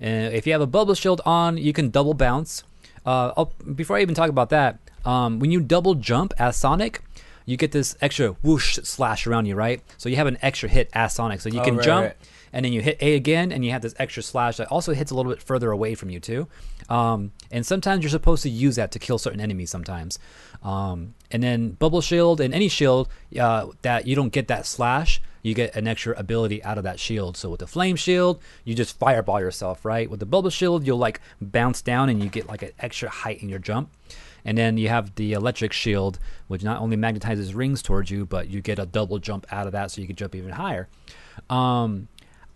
And if you have a bubble shield on, you can double bounce. Uh, I'll, before I even talk about that, um, when you double jump as Sonic, you get this extra whoosh slash around you, right? So you have an extra hit as Sonic. So you Oh, can right, jump, right. and then you hit A again, and you have this extra slash that also hits a little bit further away from you too. Um, and sometimes you're supposed to use that to kill certain enemies. Sometimes, um, and then bubble shield and any shield uh, that you don't get that slash, you get an extra ability out of that shield. So with the flame shield, you just fireball yourself, right? With the bubble shield, you'll like bounce down and you get like an extra height in your jump. And then you have the electric shield, which not only magnetizes rings towards you, but you get a double jump out of that, so you can jump even higher. Um,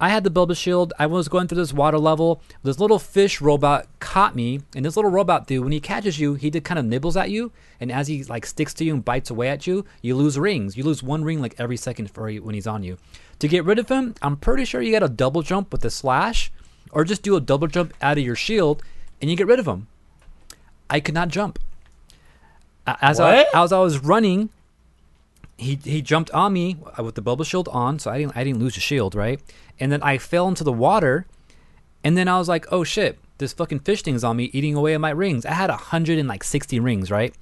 I had the Bubble Shield. I was going through this water level. This little fish robot caught me, and this little robot dude, when he catches you, he did kind of nibbles at you, and as he like sticks to you and bites away at you, you lose rings. You lose one ring like every second for when he's on you. To get rid of him, I'm pretty sure you got to double jump with the slash, or just do a double jump out of your shield, and you get rid of him. I could not jump. A- As I, as I was running, he he jumped on me with the bubble shield on, so I didn't I didn't lose the shield, right? And then I fell into the water, and then I was like, oh shit, this fucking fish thing's on me, eating away at my rings. I had hundred and like sixty rings, right,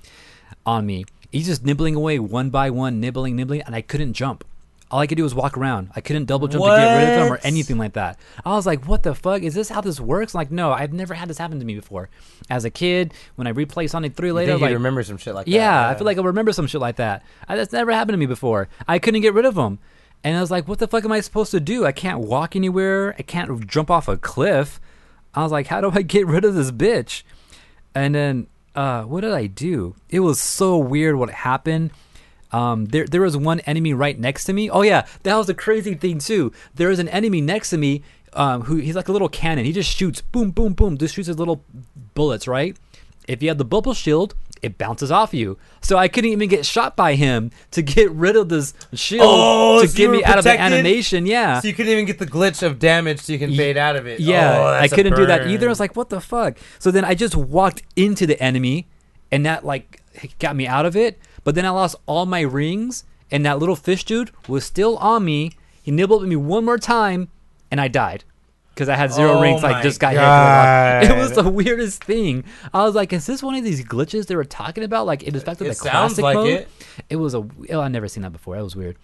on me. He's just nibbling away one by one, nibbling, nibbling, and I couldn't jump. All I could do was walk around. I couldn't double jump to get rid of them or anything like that. I was like, what the fuck? Is this how this works? Like, no, I've never had this happen to me before. As a kid, when I replay Sonic 3 You later, think like, remember some shit like yeah, that? I feel like I remember some shit like that. I, that's never happened to me before. I couldn't get rid of them. And I was like, what the fuck am I supposed to do? I can't walk anywhere. I can't jump off a cliff. I was like, how do I get rid of this bitch? And then, uh, what did I do? It was so weird what happened. Um, there, there was one enemy right next to me. Oh yeah, that was the crazy thing too. There was an enemy next to me. Um, who he's like a little cannon. He just shoots, boom, boom, boom. Just shoots his little bullets, right? If you have the bubble shield, it bounces off you. So I couldn't even get shot by him to get rid of this shield Oh, to so get me out of the animation. Yeah. So you couldn't even get the glitch of damage, so you can fade out of it. Yeah, Oh, I couldn't do that either. I was like, what the fuck? So then I just walked into the enemy, and that like got me out of it. But then I lost all my rings, and that little fish dude was still on me. He nibbled at me one more time, and I died because I had zero Oh rings. Like just got God. hit. [laughs] It was the weirdest thing. I was like, is this one of these glitches they were talking about? Like it affected It the classic like mode. it. It was a. Oh, I've never seen that before. That was weird.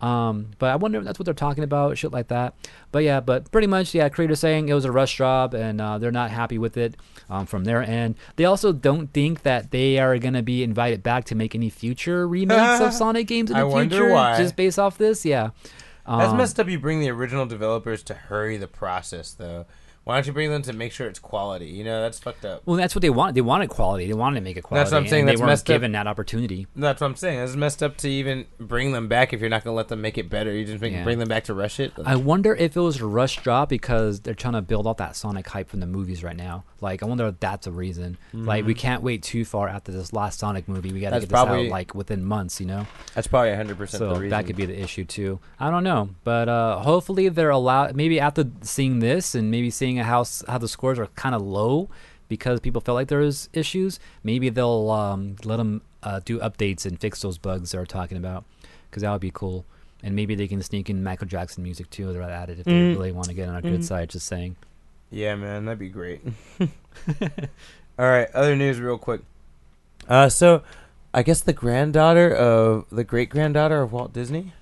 Um, but I wonder if that's what they're talking about, shit like that. But yeah, but pretty much, yeah. Creator's saying it was a rush job, and uh, they're not happy with it um, from their end. They also don't think that they are gonna be invited back to make any future remakes of [laughs] Sonic games in I the wonder future, why. just based off this. Yeah, That's Um, messed up. You bring the original developers to hurry the process, though. Why don't you bring them to make sure it's quality? You know, that's fucked up. Well, that's what they want. They wanted quality. They wanted to make it quality. That's what I'm saying, that's they weren't messed up. given that opportunity. That's what I'm saying. It's messed up to even bring them back if you're not gonna let them make it better. You just make, Yeah. bring them back to rush it. I wonder if it was a rush job because they're trying to build up that Sonic hype from the movies right now. Like, I wonder if that's a reason. Like, we can't wait too far after this last Sonic movie. We got to get this probably- out like within months, you know. That's probably 100 percent the So reason. that could be the issue too. I don't know, but uh, hopefully they're allowed. Maybe after seeing this and maybe seeing how s- how the scores are kind of low because people felt like there was issues. Maybe they'll um, let them uh, do updates and fix those bugs they're talking about because that would be cool. And maybe they can sneak in Michael Jackson music too. They're added if they Mm. really want to get on a good Mhm. side. Just saying. Yeah, man, that'd be great. [laughs] [laughs] All right, other news, real quick. Uh, so I guess the granddaughter of the great granddaughter of Walt Disney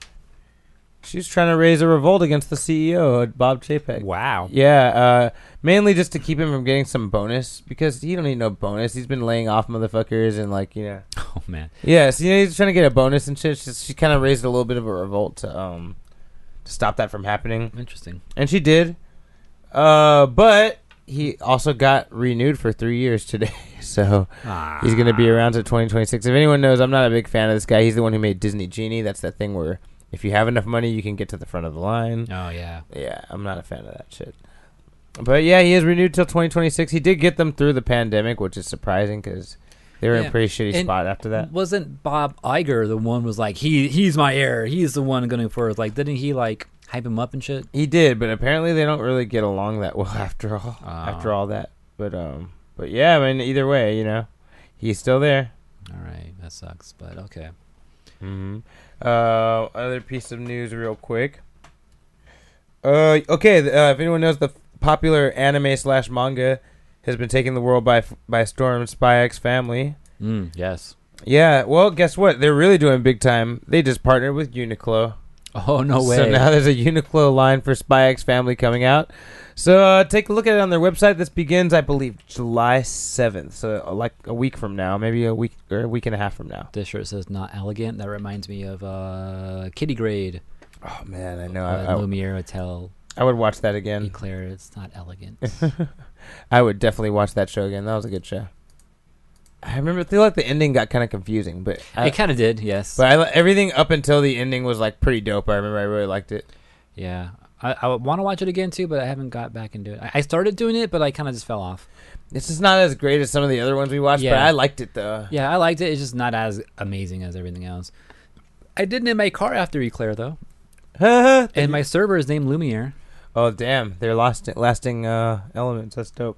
She's trying to raise a revolt against the CEO, Bob Chapek. Wow. Yeah, uh, mainly just to keep him from getting some bonus because he don't need no bonus. He's been laying off motherfuckers and like you know. [laughs] Oh man. Yeah, so you know, he's trying to get a bonus and shit. She, she kind of raised a little bit of a revolt to um to stop that from happening, Interesting. and she did. Uh, but he also got renewed for three years today, [laughs] so Ah. he's gonna be around to 2026. If anyone knows, I'm not a big fan of this guy. He's the one who made Disney Genie. That's that thing where if you have enough money, you can get to the front of the line. Oh yeah. Yeah, I'm not a fan of that shit. But yeah, he is renewed till 2026. He did get them through the pandemic, which is surprising because they were in a pretty shitty and- spot after that. Wasn't Bob Iger the one was like he he's my heir. He's the one going first. Like didn't he like hype him up and shit? He did, but apparently they don't really get along that well [laughs] after all. Oh. After all that, but um, but yeah, I mean, either way, you know, he's still there. All right, that sucks, but okay. Hmm Uh, other piece of news, real quick. Uh, okay. Uh, if anyone knows the f- popular anime slash manga has been taking the world by f- by storm, Spy X Family. Mm, yes. Yeah, well, guess what? They're really doing big time. They just partnered with Uniqlo. [laughs] Oh no way. So now there's a Uniqlo line for Spy X Family coming out. So uh, take a look at it on their website. This begins, I believe, July 7th. So uh, like a week from now, maybe a week or a week and a half from now. this shirt says not elegant. That reminds me of uh Kiddy Grade. Oh man, I know. Uh, I, I, Lumiere Hotel. I would watch that again. Eclair. It's not elegant. [laughs] I would definitely watch that show again. That was a good show. I remember. I feel like the ending got kind of confusing, but I, it kind of did. Yes. but I, everything up until the ending was like pretty dope. I remember. I really liked it. yeah. I, I want to watch it again too, but I haven't got back into it. I, I started doing it, but I kind of just fell off. It's just not as great as some of the other ones we watched, but Yeah. I liked it though. Yeah, I liked it. It's just not as amazing as everything else. I did name my car after Eclair though, [laughs] and my server is named Lumiere. Oh damn, they're lasting lasting uh, elements. That's dope.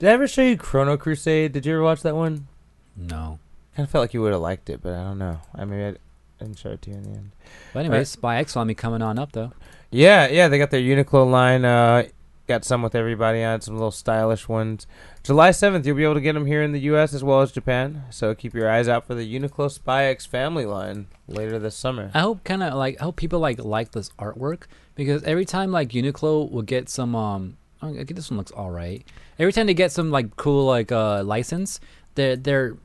Did I ever show you Chrono Crusade? Did you ever watch that one? No. Kind of felt like you would have liked it, but I don't know. I mean, I didn't show it to you in the end. But anyways, Spy X coming on up though. Yeah, yeah, they got their Uniqlo line. Uh, got some with everybody on some little stylish ones. July seventh, you'll be able to get them here in the U.S. as well as Japan. So keep your eyes out for the Uniqlo Spy X family line later this summer. I hope kind of like I hope people like like this artwork because every time like Uniqlo will get some um oh, okay, this one looks all right. Every time they get some like cool like uh license, they're they're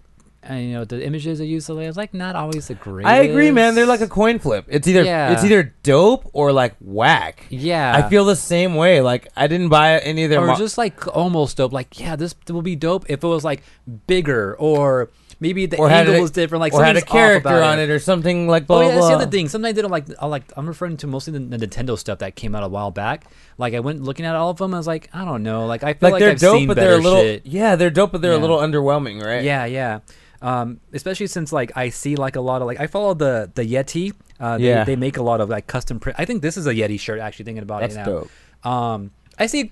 uh, you know the images they use it's like not always the greatest. I agree, man. They're like a coin flip. It's either Yeah. it's either dope or like whack. yeah. I feel the same way. Like I didn't buy any of their. or mo- just like almost dope. Like yeah, this will be dope if it was like bigger or maybe the or angle a, was different. Like or had a character on it. or something like blah Oh yeah, blah. that's the other thing. Sometimes they don't like. I like. I'm referring to mostly the, the Nintendo stuff that came out a while back. Like I went looking at all of them. I was like, I don't know. Like I feel Like, like, they're I've dope, seen but they're a little. shit. Yeah, they're dope, but they're a little underwhelming, right? Yeah, yeah. Um, especially since like I see like a lot of like I follow the the Yeti. Uh, they, Yeah. they make a lot of like custom print. I think this is a Yeti shirt. Actually, thinking about that's it now. dope. Um, I see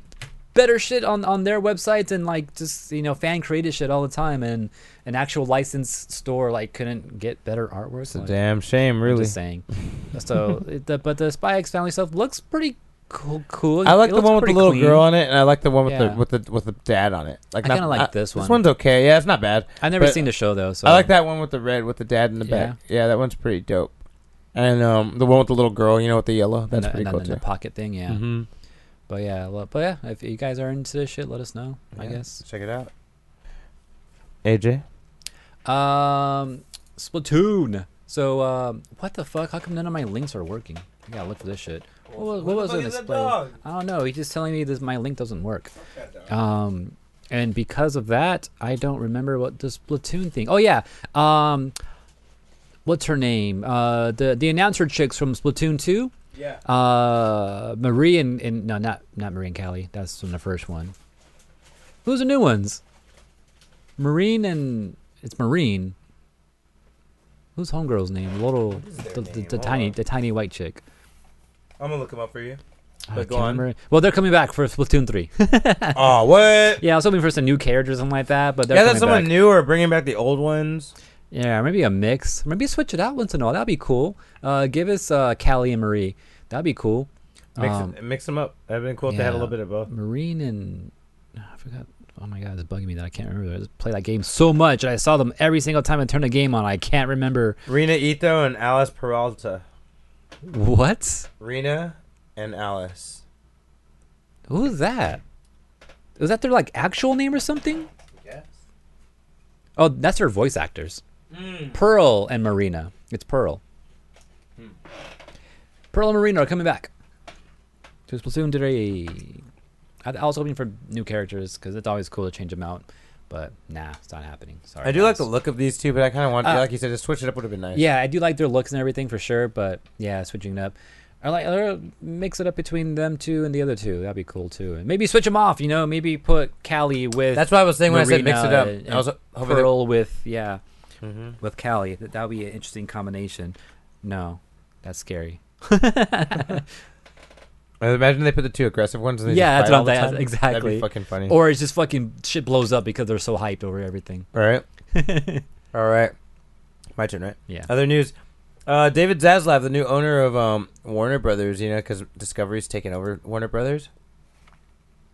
better shit on on their websites and like just you know fan created shit all the time and an actual licensed store like couldn't get better artwork. It's a damn shame, I'm really. just saying. so, it, the, but the Spy X Family stuff looks pretty cool. Cool. I like It the one with the little clean. girl on it, and I like the one with Yeah. the with the with the dad on it. Like I kinda like this This one. This one's okay. Yeah, it's not bad. I've never seen the show though, so I like that one with the red with the dad in the Yeah. back. Yeah, that one's pretty dope. And um, the one with the little girl, you know, with the yellow. That's pretty and cool too. the pocket thing, yeah. Mhm. But yeah, but yeah, if you guys are into this shit, let us know. I guess. check it out. AJ, Um, Splatoon. So, um, what the fuck? How come none of my links are working? I gotta look for this shit. What, was- what was it display? I don't know. He's just telling me this my link doesn't work. Um, and because of that, I don't remember what the Splatoon thing. Oh yeah. Um, what's her name? Uh, the the announcer chicks from Splatoon two. Yeah. Uh, Marie and, and no, not not Marie and Callie. That's from the first one. Who's the new ones? Marine and it's Marine. Who's homegirl's name? Little, the, the, the tiny, the tiny white chick. I'm gonna look him up for you. But go on. remember. Well, they're coming back for Splatoon three. [laughs] oh, what? yeah, I was hoping for some new characters or something like that, but they're Yeah, that's someone back. new or bringing back the old ones. Yeah, maybe a mix. Maybe switch it out once in a while. That'd be cool. Uh, give us uh, Callie and Marie. That'd be cool. Mix, Um, it, mix them up. That'd been cool if they had a little bit of both. Marine and I forgot. Oh my god, it's bugging me that I can't remember. I just play that game so much, and I saw them every single time I turned the game on. I can't remember. Rena Ito and Alice Peralta. What? Rena and Alice. Who's that? Is that their like actual name or something? Yes. Oh, that's their voice actors. Pearl and Marina. It's Pearl. Pearl and Marina are coming back to Splatoon 3. I, I was hoping for new characters because it's always cool to change them out, but nah, it's not happening. Sorry. I do like the look of these two, but I kind of want, Uh, like you said, to switch it up would have been nice. Yeah, I do like their looks and everything for sure, but yeah, switching it up. I like or mix it up between them two and the other two. That'd be cool too. And maybe switch them off. You know, maybe put Callie with That's what I was saying when I said mix it up. and I was hoping Pearl with yeah Mhm. with Callie. That would be an interesting combination. No, that's scary. [laughs] I imagine they put the two aggressive ones. And they Yeah, that's what I'm-. That'd exactly. be fucking funny. Or it's just fucking shit blows up because they're so hyped over everything. all right. [laughs] all right. My turn, right? Yeah. Other news. Uh, David Zaslav, the new owner of um, Warner Brothers, you know, because Discovery's taken over Warner Brothers.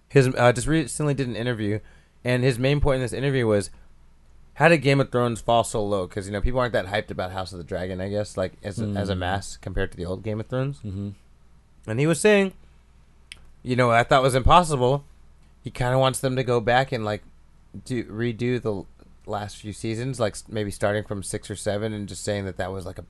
His uh, just recently did an interview, and his main point in this interview was, how did Game of Thrones fall so low? Because you know people aren't that hyped about House of the Dragon, I guess, like as a, as a Mm. mass compared to the old Game of Thrones. Mm-hmm. And he was saying, you know, I thought was impossible. He kind of wants them to go back and like do redo the last few seasons, like maybe starting from six or seven, and just saying that that was like a,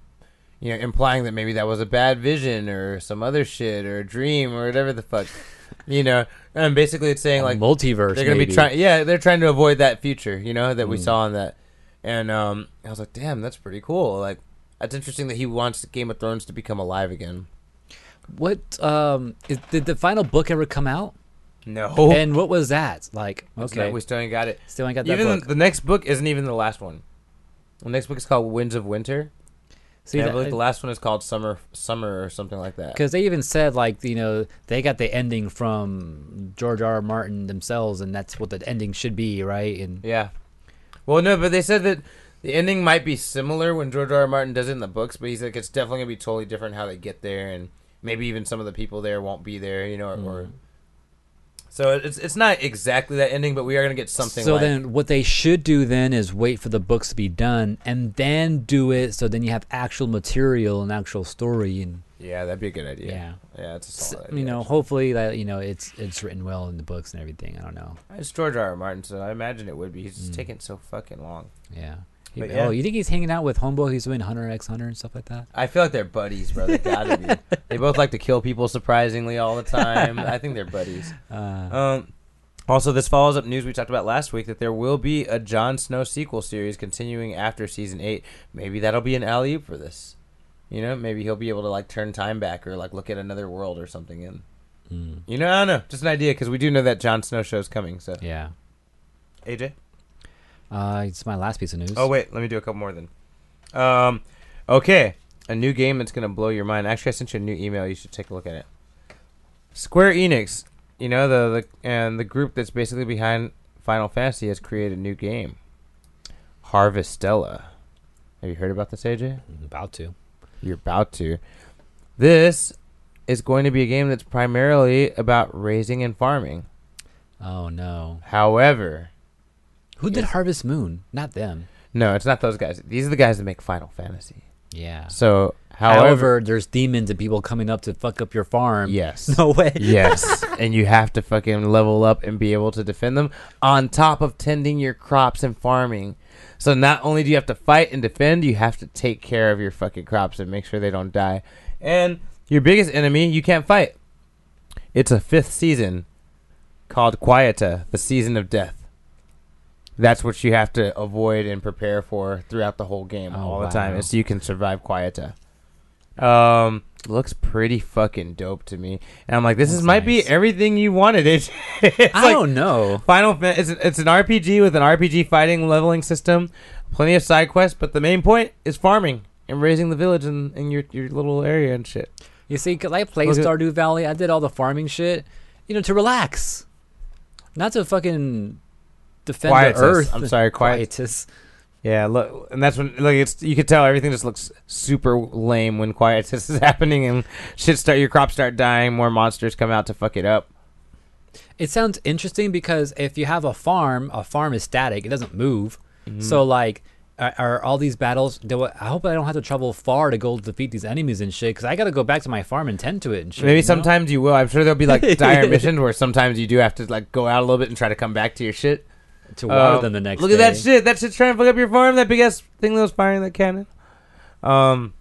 you know, implying that maybe that was a bad vision or some other shit or a dream or whatever the fuck, [laughs] you know. And basically, it's saying like multiverse. they're gonna maybe. be trying. Yeah, they're trying to avoid that future, you know, that we Mm. saw in that. And um, I was like, damn, that's pretty cool. Like, that's interesting that he wants Game of Thrones to become alive again. What um is, did the final book ever come out? No. And what was that like? Okay, not- we still ain't got it. still ain't got that Even book. the next book isn't even the last one. The next book is called Winds of Winter. See, I believe the last one is called Summer Summer or something like that. because they even said like you know they got the ending from George R. R. Martin themselves, and that's what the ending should be, right? And Yeah. Well, no, but they said that the ending might be similar when George R. R. Martin does it in the books, but he's like it's definitely gonna be totally different how they get there, and maybe even some of the people there won't be there, you know, or. or Mm. So it's it's not exactly that ending, but we are gonna get something. so like, then what they should do then is wait for the books to be done and then do it. So then you have actual material and actual story, and yeah, that'd be a good idea. Yeah, yeah, it's a solid. you idea, know, actually. hopefully that you know it's it's written well in the books and everything. I don't know. it's George R. R. Martin, so I imagine it would be. He's just Mm. taking so fucking long. Yeah. He- But yeah. Oh, you think he's hanging out with Homeboy? He's doing Hunter x Hunter and stuff like that. I feel like they're buddies, bro. They gotta be. [laughs] They both like to kill people surprisingly all the time. I think they're buddies. [laughs] Uh, Um, also, this follows up news we talked about last week that there will be a Jon Snow sequel series continuing after season eight. Maybe that'll be an alley oop for this. You know, maybe he'll be able to like turn time back or like look at another world or something. And mm, you know, I don't know, just an idea because we do know that Jon Snow show is coming. So yeah. AJ. Uh, it's my last piece of news. Oh wait, let me do a couple more then. Um, okay, a new game that's gonna blow your mind. Actually, I sent you a new email. You should take a look at it. Square Enix, you know the the and the group that's basically behind Final Fantasy has created a new game. Harvestella. Have you heard about this, AJ? I'm about to. You're about to. This is going to be a game that's primarily about raising and farming. Oh no. However, Who did Harvest Moon? Not them. no, it's not those guys. These are the guys that make Final Fantasy. Yeah. So, however, However, there's demons and people coming up to fuck up your farm. yes. [laughs] No way. yes, [laughs] and you have to fucking level up and be able to defend them on top of tending your crops and farming. So not only do you have to fight and defend, you have to take care of your fucking crops and make sure they don't die. And your biggest enemy, you can't fight. It's a fifth season called Quieta, the season of death. That's what you have to avoid and prepare for throughout the whole game, Oh, all the time, is so you can survive Quieta. Um, looks pretty fucking dope to me, and I'm like, this is might be everything you wanted. [laughs] It, it's I like don't know. Final. It's it's an RPG with an RPG fighting leveling system, plenty of side quests, but the main point is farming and raising the village in, in your your little area and shit. You see, because I played Stardew Valley. I did all the farming shit, you know, to relax, not to fucking defend Quietus. the earth. I'm sorry, quiet. Quietus. Yeah, look, and that's when like it's you can tell everything just looks super lame when quietus is [laughs] happening and shit start your crops start dying, more monsters come out to fuck it up. It sounds interesting because if you have a farm, a farm is static; it doesn't move. Mm-hmm. So like, are, are all these battles? Do I I hope I don't have to travel far to go defeat these enemies and shit. Because I got to go back to my farm and tend to it and shit. Maybe you know? sometimes you will. I'm sure there'll be like dire [laughs] missions where sometimes you do have to like go out a little bit and try to come back to your shit. To water Um, them the next. Look at that shit. That shit's trying to fuck up your farm. That big ass thing that was firing that cannon. Um,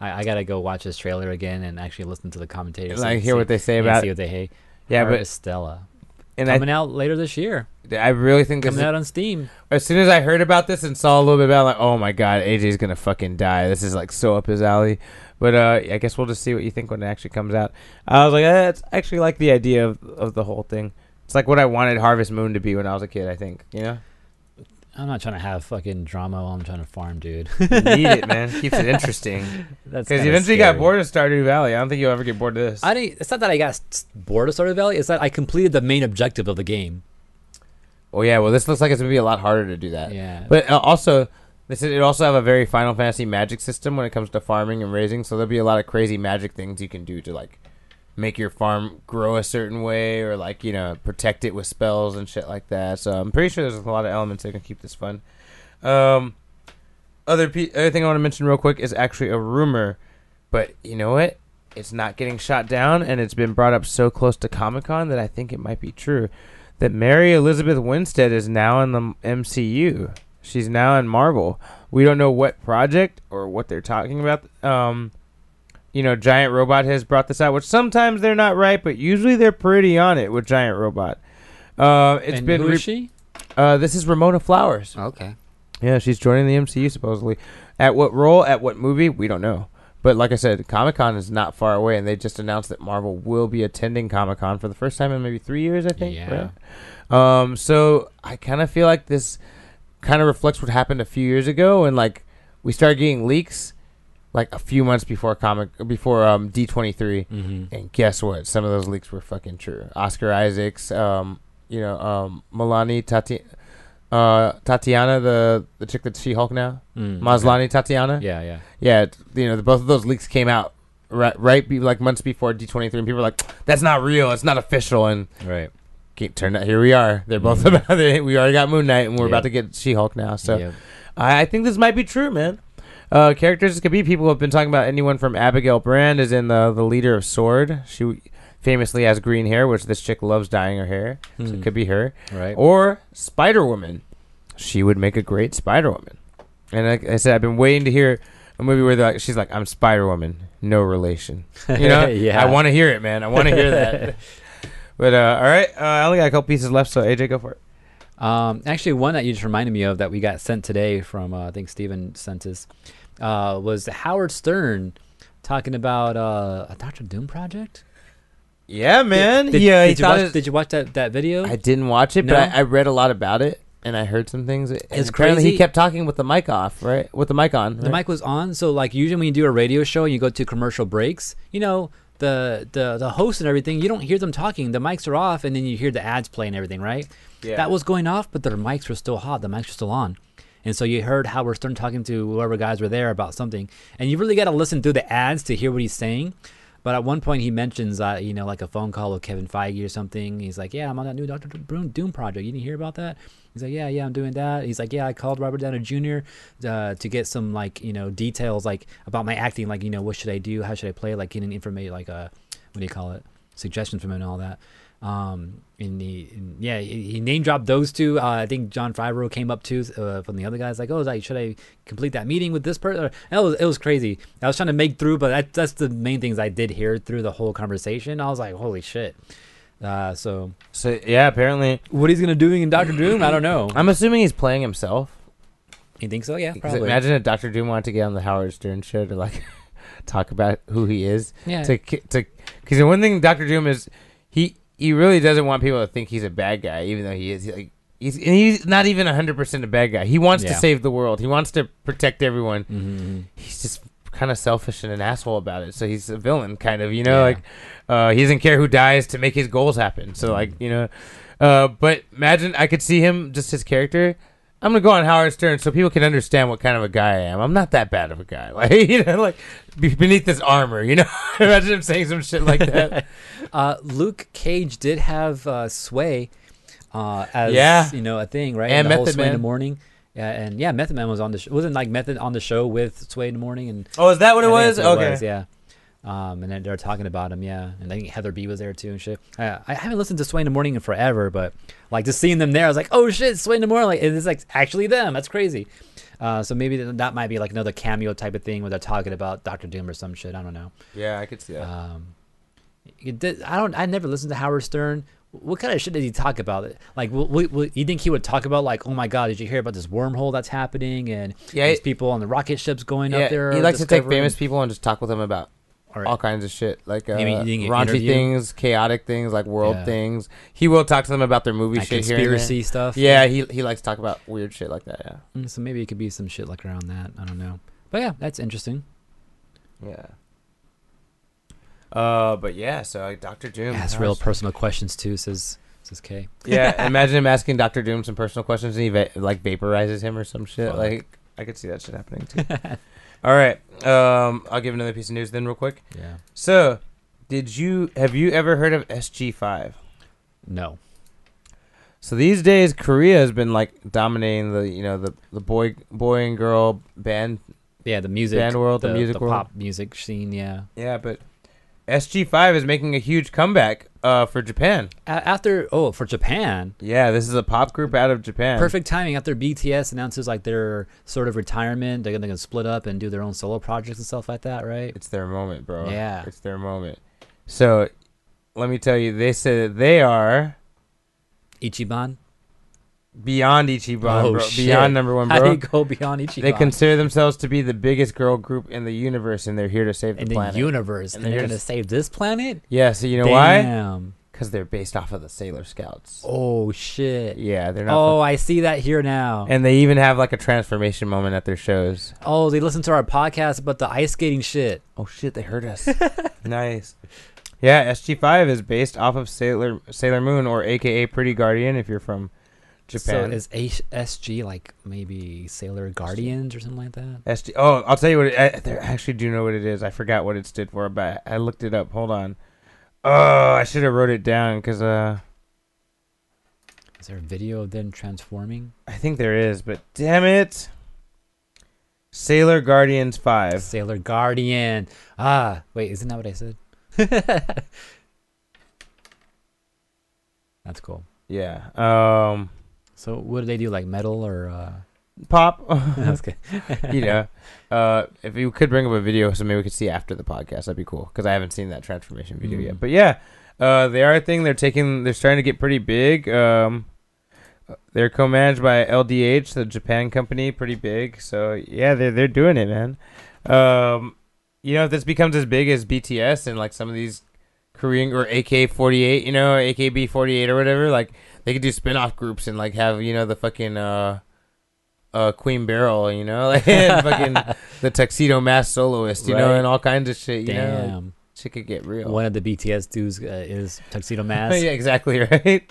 I, I gotta go watch this trailer again and actually listen to the commentators. like and hear see- what they say about see what they hate. Yeah, but Stella and coming I, out later this year. I really think. Coming Is, out on Steam. as soon as I heard about this and saw a little bit about, it, like, oh my god, AJ's gonna fucking die. This is like so up his alley. But uh, I guess we'll just see what you think when it actually comes out. I was like, eh, it's I actually like the idea of of the whole thing. It's like what I wanted Harvest Moon to be when I was a kid. I think you know, I'm not trying to have fucking drama while I'm trying to farm, dude. you need it, [laughs] man. Keeps it interesting. That's Because kinda you got bored of Stardew Valley. I don't think you'll ever get bored of this. I didn't. It's not that I got bored of Stardew Valley. It's that I completed the main objective of the game. oh yeah, well this looks like it's gonna be a lot harder to do that. Yeah. But uh, also, this is, it also have a very Final Fantasy magic system when it comes to farming and raising. So there'll be a lot of crazy magic things you can do to like make your farm grow a certain way, or like you know protect it with spells and shit like that. So I'm pretty sure there's a lot of elements that can keep this fun. Um, other pe- other thing I want to mention real quick is actually a rumor, but you know what? It's not getting shot down, and it's been brought up so close to Comic Con that I think it might be true. That Mary Elizabeth Winstead is now in the MCU. She's now in Marvel. We don't know what project or what they're talking about. Um, you know, Giant Robot has brought this out, which sometimes they're not right, but usually they're pretty on it with Giant Robot. Uh, it's and been who re- is she? uh, this is Ramona Flowers. Okay. Yeah, she's joining the MCU supposedly. At what role? At what movie? We don't know. But like I said, Comic Con is not far away, and they just announced that Marvel will be attending Comic Con for the first time in maybe three years. I think. Yeah. Right? Um. So I kind of feel like this kind of reflects what happened a few years ago, and like we started getting leaks like a few months before comic before um D twenty three. Mm-hmm. And guess what? Some of those leaks were fucking true. Oscar Isaacs, um, you know, um, Milani Tati, uh, Tatiana, the the chick that's She Hulk now, Mm, Maslany Tatiana. Yeah, yeah. yeah. You know, the, both of those leaks came out right, right, be, like months before D twenty three, and people were like, "That's not real. It's not official." And Right. keep turn out here we are. They're both Mhm. [laughs] about it. We already got Moon Knight, and we're Yep. about to get She Hulk now. So Yep. I, I think this might be true, man. Uh, characters could be people who have been talking about. Anyone from Abigail Brand is in the the leader of Sword. She famously has green hair, which this chick loves dyeing her hair. So Hmm. it could be her. Right. Or Spider Woman. She would make a great Spider Woman. And like I said, I've been waiting to hear a movie where like, she's like, "I'm Spider Woman, no relation." You know? [laughs] Yeah. I want to hear it, man. I want to hear that. [laughs] But uh, all right, uh, I only got a couple pieces left, so AJ, go for it. Um, actually, one that you just reminded me of that we got sent today from uh, I think Steven sent us uh, was Howard Stern talking about uh, a Doctor Doom project. Yeah, man. Did, yeah, he did you watch? it- did you watch that that video? I didn't watch it, No? but I, I read a lot about it and I heard some things. And It's apparently crazy. He kept talking with the mic off, right? With the mic on. the mic was on, so like usually when you do a radio show and you go to commercial breaks, you know the the the host and everything, you don't hear them talking. The mics are off, and then you hear the ads play and everything, right? Yeah. That was going off, but their mics were still hot. The mics were still on. And so you heard Howard Stern talking to whoever guys were there about something. And you really got to listen through the ads to hear what he's saying. But at one point he mentions, uh, you know, like a phone call with Kevin Feige or something. He's like, yeah, I'm on that new Doctor Doom project. You didn't hear about that? He's like, yeah, yeah, I'm doing that. He's like, yeah, I called Robert Downey Jr. Uh, to get some like, you know, details like about my acting, like, you know, what should I do? How should I play? Like getting information, like, uh, what do you call it? Suggestions from him and all that. Um, and he, and yeah, he, he name dropped those two. Uh, I think Jon Favreau came up too uh, from the other guys, like, oh, is that, should I complete that meeting with this person? It was it was crazy. I was trying to make through, but that, that's the main things I did hear through the whole conversation. I was like, holy shit. Uh, so So yeah, apparently, what he's gonna doing in Doctor Doom, I don't know. [clears throat] I'm assuming he's playing himself. You think so? Yeah, probably. Imagine if Doctor Doom wanted to get on the Howard Stern show to like [laughs] talk about who he is. yeah. To to because the one thing Doctor Doom is he he really doesn't want people to think he's a bad guy, even though he is. He, like he's and he's not even hundred percent a bad guy. He wants to Yeah. save the world. He wants to protect everyone. hmm he's just kind of selfish and an asshole about it. So he's a villain, kind of. You know, like uh, he doesn't care who dies to make his goals happen. So like Mm-hmm. you know, uh, but imagine I could see him just his character. I'm gonna go on Howard Stern so people can understand what kind of a guy I am. I'm not that bad of a guy, [laughs] like you know, like beneath this armor. You know, [laughs] imagine him saying some shit like that. [laughs] Uh, Luke Cage did have uh, Sway uh, as Yeah. you know a thing, right? And the Method Sway in the morning. Yeah, and yeah, Method Man was on the sh- wasn't like Method on the show with Sway in the morning and Oh, is that what it was? it Okay. was, yeah. Um, and they're talking about him, yeah. And I think Heather B was there too and shit. Uh, I haven't listened to Sway in the Morning in forever, but like just seeing them there, I was like, oh shit, Sway in the Morning, like it's like actually them. That's crazy. Uh, so maybe that might be like another cameo type of thing where they're talking about Doctor Doom or some shit. I don't know. Yeah, I could see that. Um, did, I don't. I never listened to Howard Stern. What kind of shit did he talk about? Like, w- w- w- you think he would talk about like, oh my god, did you hear about this wormhole that's happening and Yeah, these people on the rocket ships going yeah, up there? he likes to take famous people and just talk with them about All kinds of shit, like uh, You mean- you raunchy things, chaotic things, like world Yeah. things. He will talk to them about their movie like shit here and there. conspiracy stuff. Yeah, he he likes to talk about weird shit like that. Yeah. Mm, So maybe it could be some shit like around that. I don't know. But yeah, that's interesting. Yeah. Uh, but yeah, so like, Doctor Doom. asks real personal questions too. Says says K. yeah, [laughs] imagine him asking Doctor Doom some personal questions and he va- like vaporizes him or some shit. Fuck. Like I could see that shit happening too. [laughs] All right, um, I'll give another piece of news then, real quick. Yeah. So, did you have you ever heard of SG Five? No. So these days, Korea has been like dominating the you know the the boy boy and girl band. Yeah, the music, Band world, the music world. pop music scene. Yeah. Yeah, but SG Five is making a huge comeback uh, for Japan. A- after oh, for Japan, Yeah, this is a pop group out of Japan. perfect timing. After BTS announces like their sort of retirement, they're gonna, they're gonna split up and do their own solo projects and stuff like that, right? It's their moment, bro. Yeah. It's their moment. So, let me tell you, they said they are Ichiban. Beyond Ichiban, Oh, bro. shit. Beyond number one, How do bro. you go beyond Ichiban? They consider themselves to be the biggest girl group in the universe, and they're here to save the in the planet. universe, And and they're gonna save this planet. yeah, so you know why? Damn. Because they're based off of the Sailor Scouts. Oh shit. Yeah, they're not. Oh, I see that here now. and they even have like a transformation moment at their shows. oh, they listen to our podcast about the ice skating shit. Oh shit, they heard us. [laughs] nice. Yeah, SG5 is based off of Sailor Sailor Moon or AKA Pretty Guardian if you're from Japan. So is H- SG like maybe Sailor Guardians or something like that? SG. Oh, I'll tell you what. It, I, I actually do know what it is. I forgot what it stood for, but I looked it up. Hold on. Oh, I should have wrote it down because uh, Is there a video of them transforming? I think there is, but damn it. Sailor Guardians Five. Sailor Guardian. Ah, wait, isn't that what I said? [laughs] That's cool. Yeah. Um, So what do they do? Like metal or? uh pop. [laughs] That's good. [laughs] you know, uh, if you could bring up a video, so maybe we could see after the podcast, that'd be cool. Because I haven't seen that transformation video Mm. yet. But yeah, uh, they are a thing. They're taking. They're starting to get pretty big. Um, they're co-managed by LDH, the Japan company, pretty big. So yeah, they're they're doing it, man. Um, you know, if this becomes as big as BTS and like some of these Korean or AK48, you know, AKB48 or whatever, like they could do spin-off groups and like have you know the fucking uh uh Queen Beryl, you know, [laughs] like fucking [laughs] the tuxedo mask soloist, you know, and all kinds of shit, you know. Like, shit could get real. One of the BTS dudes uh, is Tuxedo [laughs] Mask. yeah, exactly right.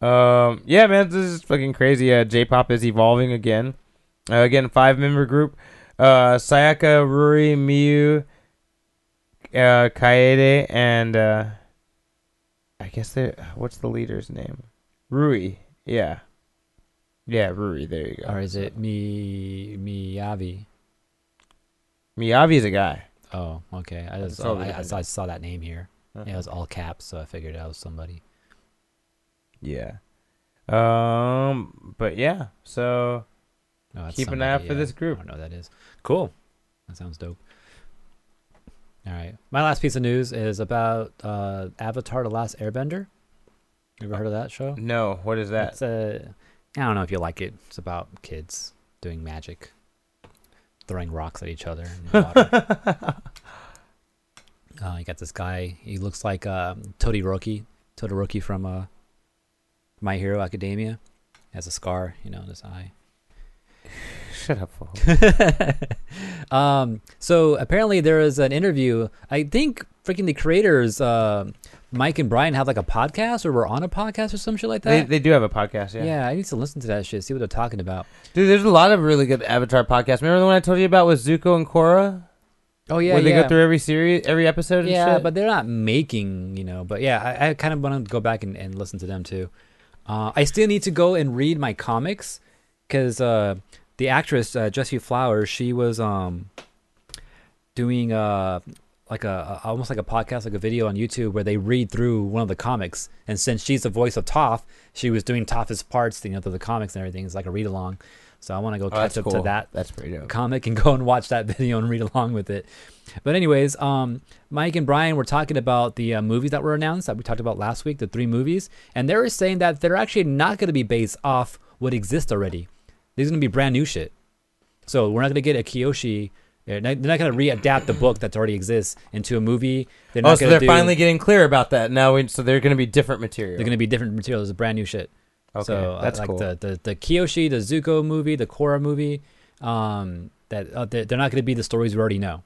Um, yeah, man, this is fucking crazy. Uh, J-pop is evolving again. Uh, again, five member group. Uh, Sayaka, Ruri, Miyu, uh, Kaede, and uh, I guess they. What's the leader's name? Rui. Yeah. Yeah, Ruri. There you go. Or is it Mi Miyavi? Miyavi is a guy. Oh, okay. I just totally I, I, saw, I saw that name here. Uh-huh. Yeah, it was all caps, so I figured that was somebody. Yeah. Um, but yeah. So that's Keep an eye out for yeah. this group. I don't know who that is. Cool. That sounds dope. All right. My last piece of news is about uh, Avatar: The Last Airbender. You ever heard of that show? no, what is that? It's a, I don't know if you like it. It's about kids doing magic, throwing rocks at each other in the water. [laughs] uh, you got this guy. He looks like um, Todoroki. Todoroki from uh, My Hero Academia. Has a scar, you know, in his eye. [sighs] Shut up, fool. [laughs] um, so apparently there is an interview. I think freaking the creators, uh, Mike and Brian, have like a podcast or were on a podcast or some shit like that. they do have a podcast, yeah. yeah. I need to listen to that shit, see what they're talking about. Dude, there's a lot of really good Avatar podcasts. Remember the one I told you about with Zuko and Korra? Oh yeah, Where they yeah. go through every series, every episode and yeah, shit? but they're not making, you know. But yeah, I, I kind of want to go back and, and listen to them too. Uh, I still need to go and read my comics because uh, the actress uh, Jessie Flowers, she was um doing uh like a, a almost like a podcast, like a video on YouTube where they read through one of the comics. And since she's the voice of Toph, she was doing Toph's parts, you know, to the comics and everything. It's like a read along. So I want to go Oh, catch up cool. to that That's pretty dope. comic and [laughs] go and watch that [laughs] video and read along with it. But anyways, um, Mike and Brian were talking about the uh, movies that were announced that we talked about last week, the three movies, and they were saying that they're actually not going to be based off what exists already. These are going to be brand new shit. So we're not going to get a Kyoshi. They're not, they're not going to readapt the book that already exists into a movie. They're not Oh, so they're do, finally getting clear about that now. We, so they're going to be different material. They're going to be different materials. It's brand new shit. okay, So uh, that's like cool. the, the the Kyoshi, the Zuko movie, the Korra movie, um, that uh, they're, they're not going to be the stories we already know.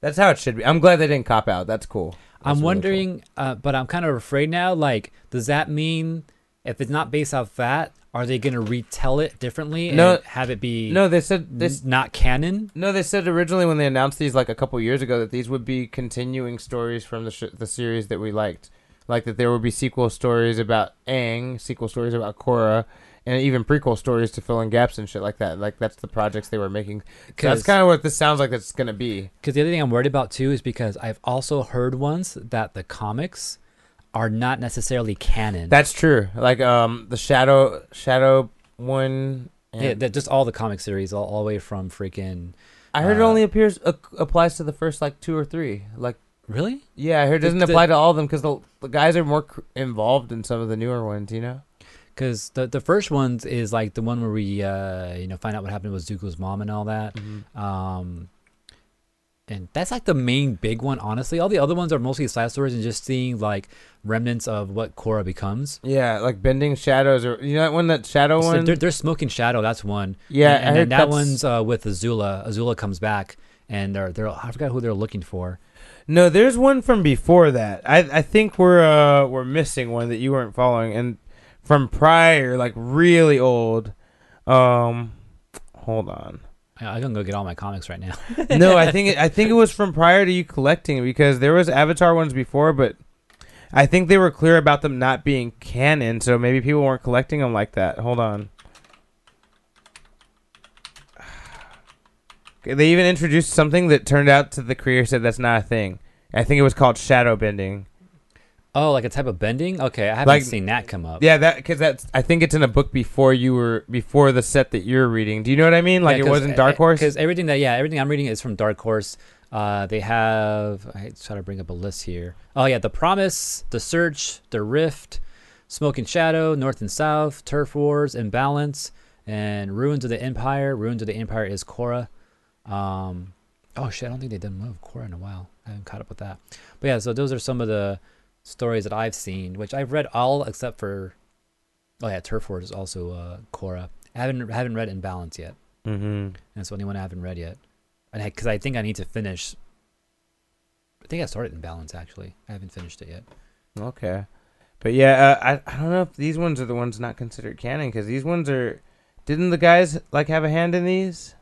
That's how it should be. I'm glad they didn't cop out. That's cool. That's I'm really cool. wondering, uh, but I'm kind of afraid now. Like, does that mean if it's not based off that, are they going to retell it differently and No- have it be No, they said this. not canon? No, they said originally when they announced these like a couple years ago that these would be continuing stories from the sh- the series that we liked, like that there would be sequel stories about Aang, sequel stories about Korra, and even prequel stories to fill in gaps and shit like that. Like that's the projects they were making. So that's kind of what this sounds like. It's gonna be. Because the other thing I'm worried about too is because I've also heard once that the comics are not necessarily canon. That's true. Like um the shadow shadow one. And yeah, that just all the comic series, all, all the way from freaking. I heard it uh, only appears uh, applies to the first like two or three. Like Really? yeah, I heard it doesn't the- apply to all of them because the the guys are more cr- involved in some of the newer ones. You know. Because the the first ones is like the one where we uh you know find out what happened with Zuko's mom and all that. Um, and that's like the main big one, honestly. All the other ones are mostly side stories and just seeing like remnants of what Korra becomes. Yeah, like bending shadows, or you know that one that shadow So one. they're, they're smoking shadow. That's one. yeah, and, and then that that's- one's uh, with Azula. Azula comes back, and they're they're I forgot who they're looking for. No, there's one from before that. I I think we're uh we're missing one that you weren't following, and from prior, like really old. Um, hold on. I, I can go get all my comics right now. [laughs] no, I think it, I think it was from prior to you collecting because there was Avatar ones before, but I think they were clear about them not being canon, so maybe people weren't collecting them like that. Hold on. Okay, [sighs] They even introduced something that turned out to the creator said that's not a thing. I think it was called shadow bending. Oh, like a type of bending? Okay, I haven't Like- seen that come up. Yeah, that because that's I think it's in a book before you were before the set that you're reading. Do you know what I mean? Like it wasn't Dark Horse. Because everything that yeah, everything I'm reading is from Dark Horse. Uh, they have I try to bring up a list here. Oh yeah, the Promise, the Search, the Rift, Smoke and Shadow, North and South, Turf Wars, Imbalance, and Ruins of the Empire. Ruins of the Empire is Korra. Um, oh shit, I don't think they've done one of Korra in a while. I haven't caught up with that. But yeah, so those are some of the stories that I've seen, which I've read all except for. Oh yeah, Turf Wars is also uh, Korra. I haven't haven't read Imbalance yet. mm-hmm. That's the only one I haven't read yet. And because I think I need to finish. I think I started Imbalance actually. I haven't finished it yet. Okay, but yeah, uh, I I don't know if these ones are the ones not considered canon because these ones are. Didn't the guys like have a hand in these?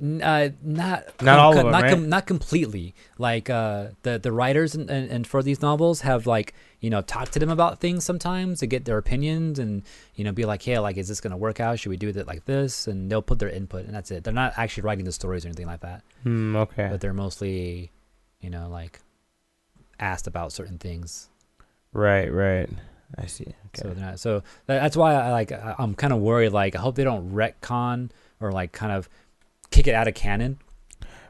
Uh, not Not all of them, not right? not completely. Like uh, the the writers and, and, and for these novels have like you know talked to them about things sometimes to get their opinions and you know be like, hey, like is this gonna work out? Should we do it like this? And they'll put their input and that's it. They're not actually writing the stories or anything like that. Hmm. Okay. But they're mostly, you know, like asked about certain things. Right. Right. I see. So Okay. they're not, so that's why I like. I'm kind of worried. Like I hope they don't retcon or like kind of kick it out of canon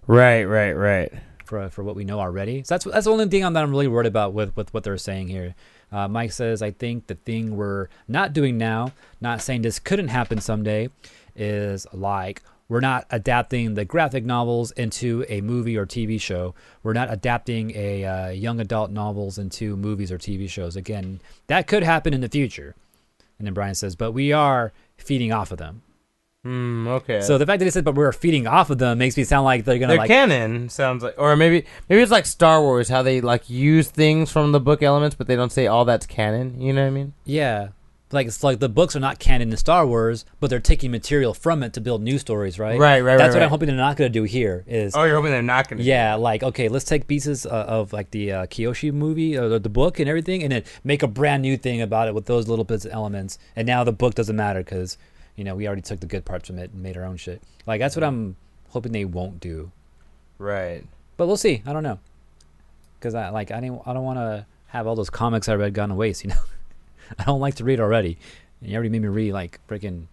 right. Right. Right. for for what we know already. So that's that's the only thing I'm, that I'm really worried about with with what they're saying here. Uh, Mike says I think the thing we're not doing now, not saying this couldn't happen someday, is like we're not adapting the graphic novels into a movie or TV show. We're not adapting a uh, young adult novels into movies or TV shows. Again, that could happen in the future. And then Brian says, but we are feeding off of them. Hmm. Okay. So the fact that he said, but we're feeding off of them makes me sound like they're gonna They're like canon sounds like, or maybe maybe it's like Star Wars, how they like use things from the book elements, but they don't say all that's canon. You know what I mean? Yeah. Like it's like the books are not canon in Star Wars, but they're taking material from it to build new stories, right? Right, right, That's right, what I'm hoping they're not going to do here. Is Oh, you're hoping they're not gonna. yeah, like okay, let's take pieces uh, of like the uh, Kyoshi movie or the, the book and everything, and then make a brand new thing about it with those little bits of elements. And now the book doesn't matter because You know, we already took the good parts from it and made our own shit. Like that's what I'm hoping they won't do. Right. But we'll see. I don't know. Cuz I like I didn't I don't want to have all those comics I read gone to waste, [laughs] you know. I don't like to read already. And you already made me read like freaking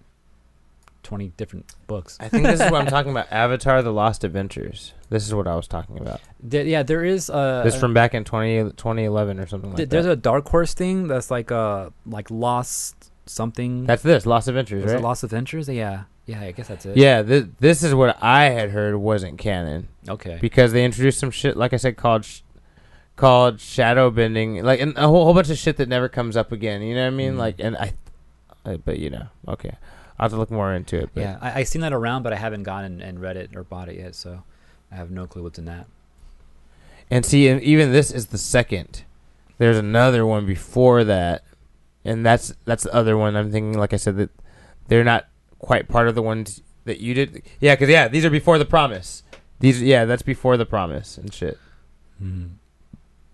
20 different books. I think this is what I'm [laughs] talking about. Avatar: The Lost Adventures. This is what I was talking about. Yeah, there is uh this from back in 20, 2011 or something like th- there's that. a Dark Horse thing that's like uh like Lost something. That's this Lost Adventures, Is right? it Lost Adventures? Yeah. Yeah, I guess that's it. yeah, th- this is what I had heard wasn't canon Okay. because they introduced some shit, like I said, called sh- called shadow bending, like and a whole, whole bunch of shit that never comes up again. You know what I mean? Mm. Like, and I, I, but you know, okay, I'll have to look more into it. But Yeah, I, I seen that around, but I haven't gone and, and read it or bought it yet, so I have no clue what's in that. And see, and even this is the second. There's another one before that, and that's that's the other one. I'm thinking, like I said, that they're not quite part of the ones that you did. Yeah, because yeah, these are before the promise. These, yeah, that's before the promise and shit. Mm.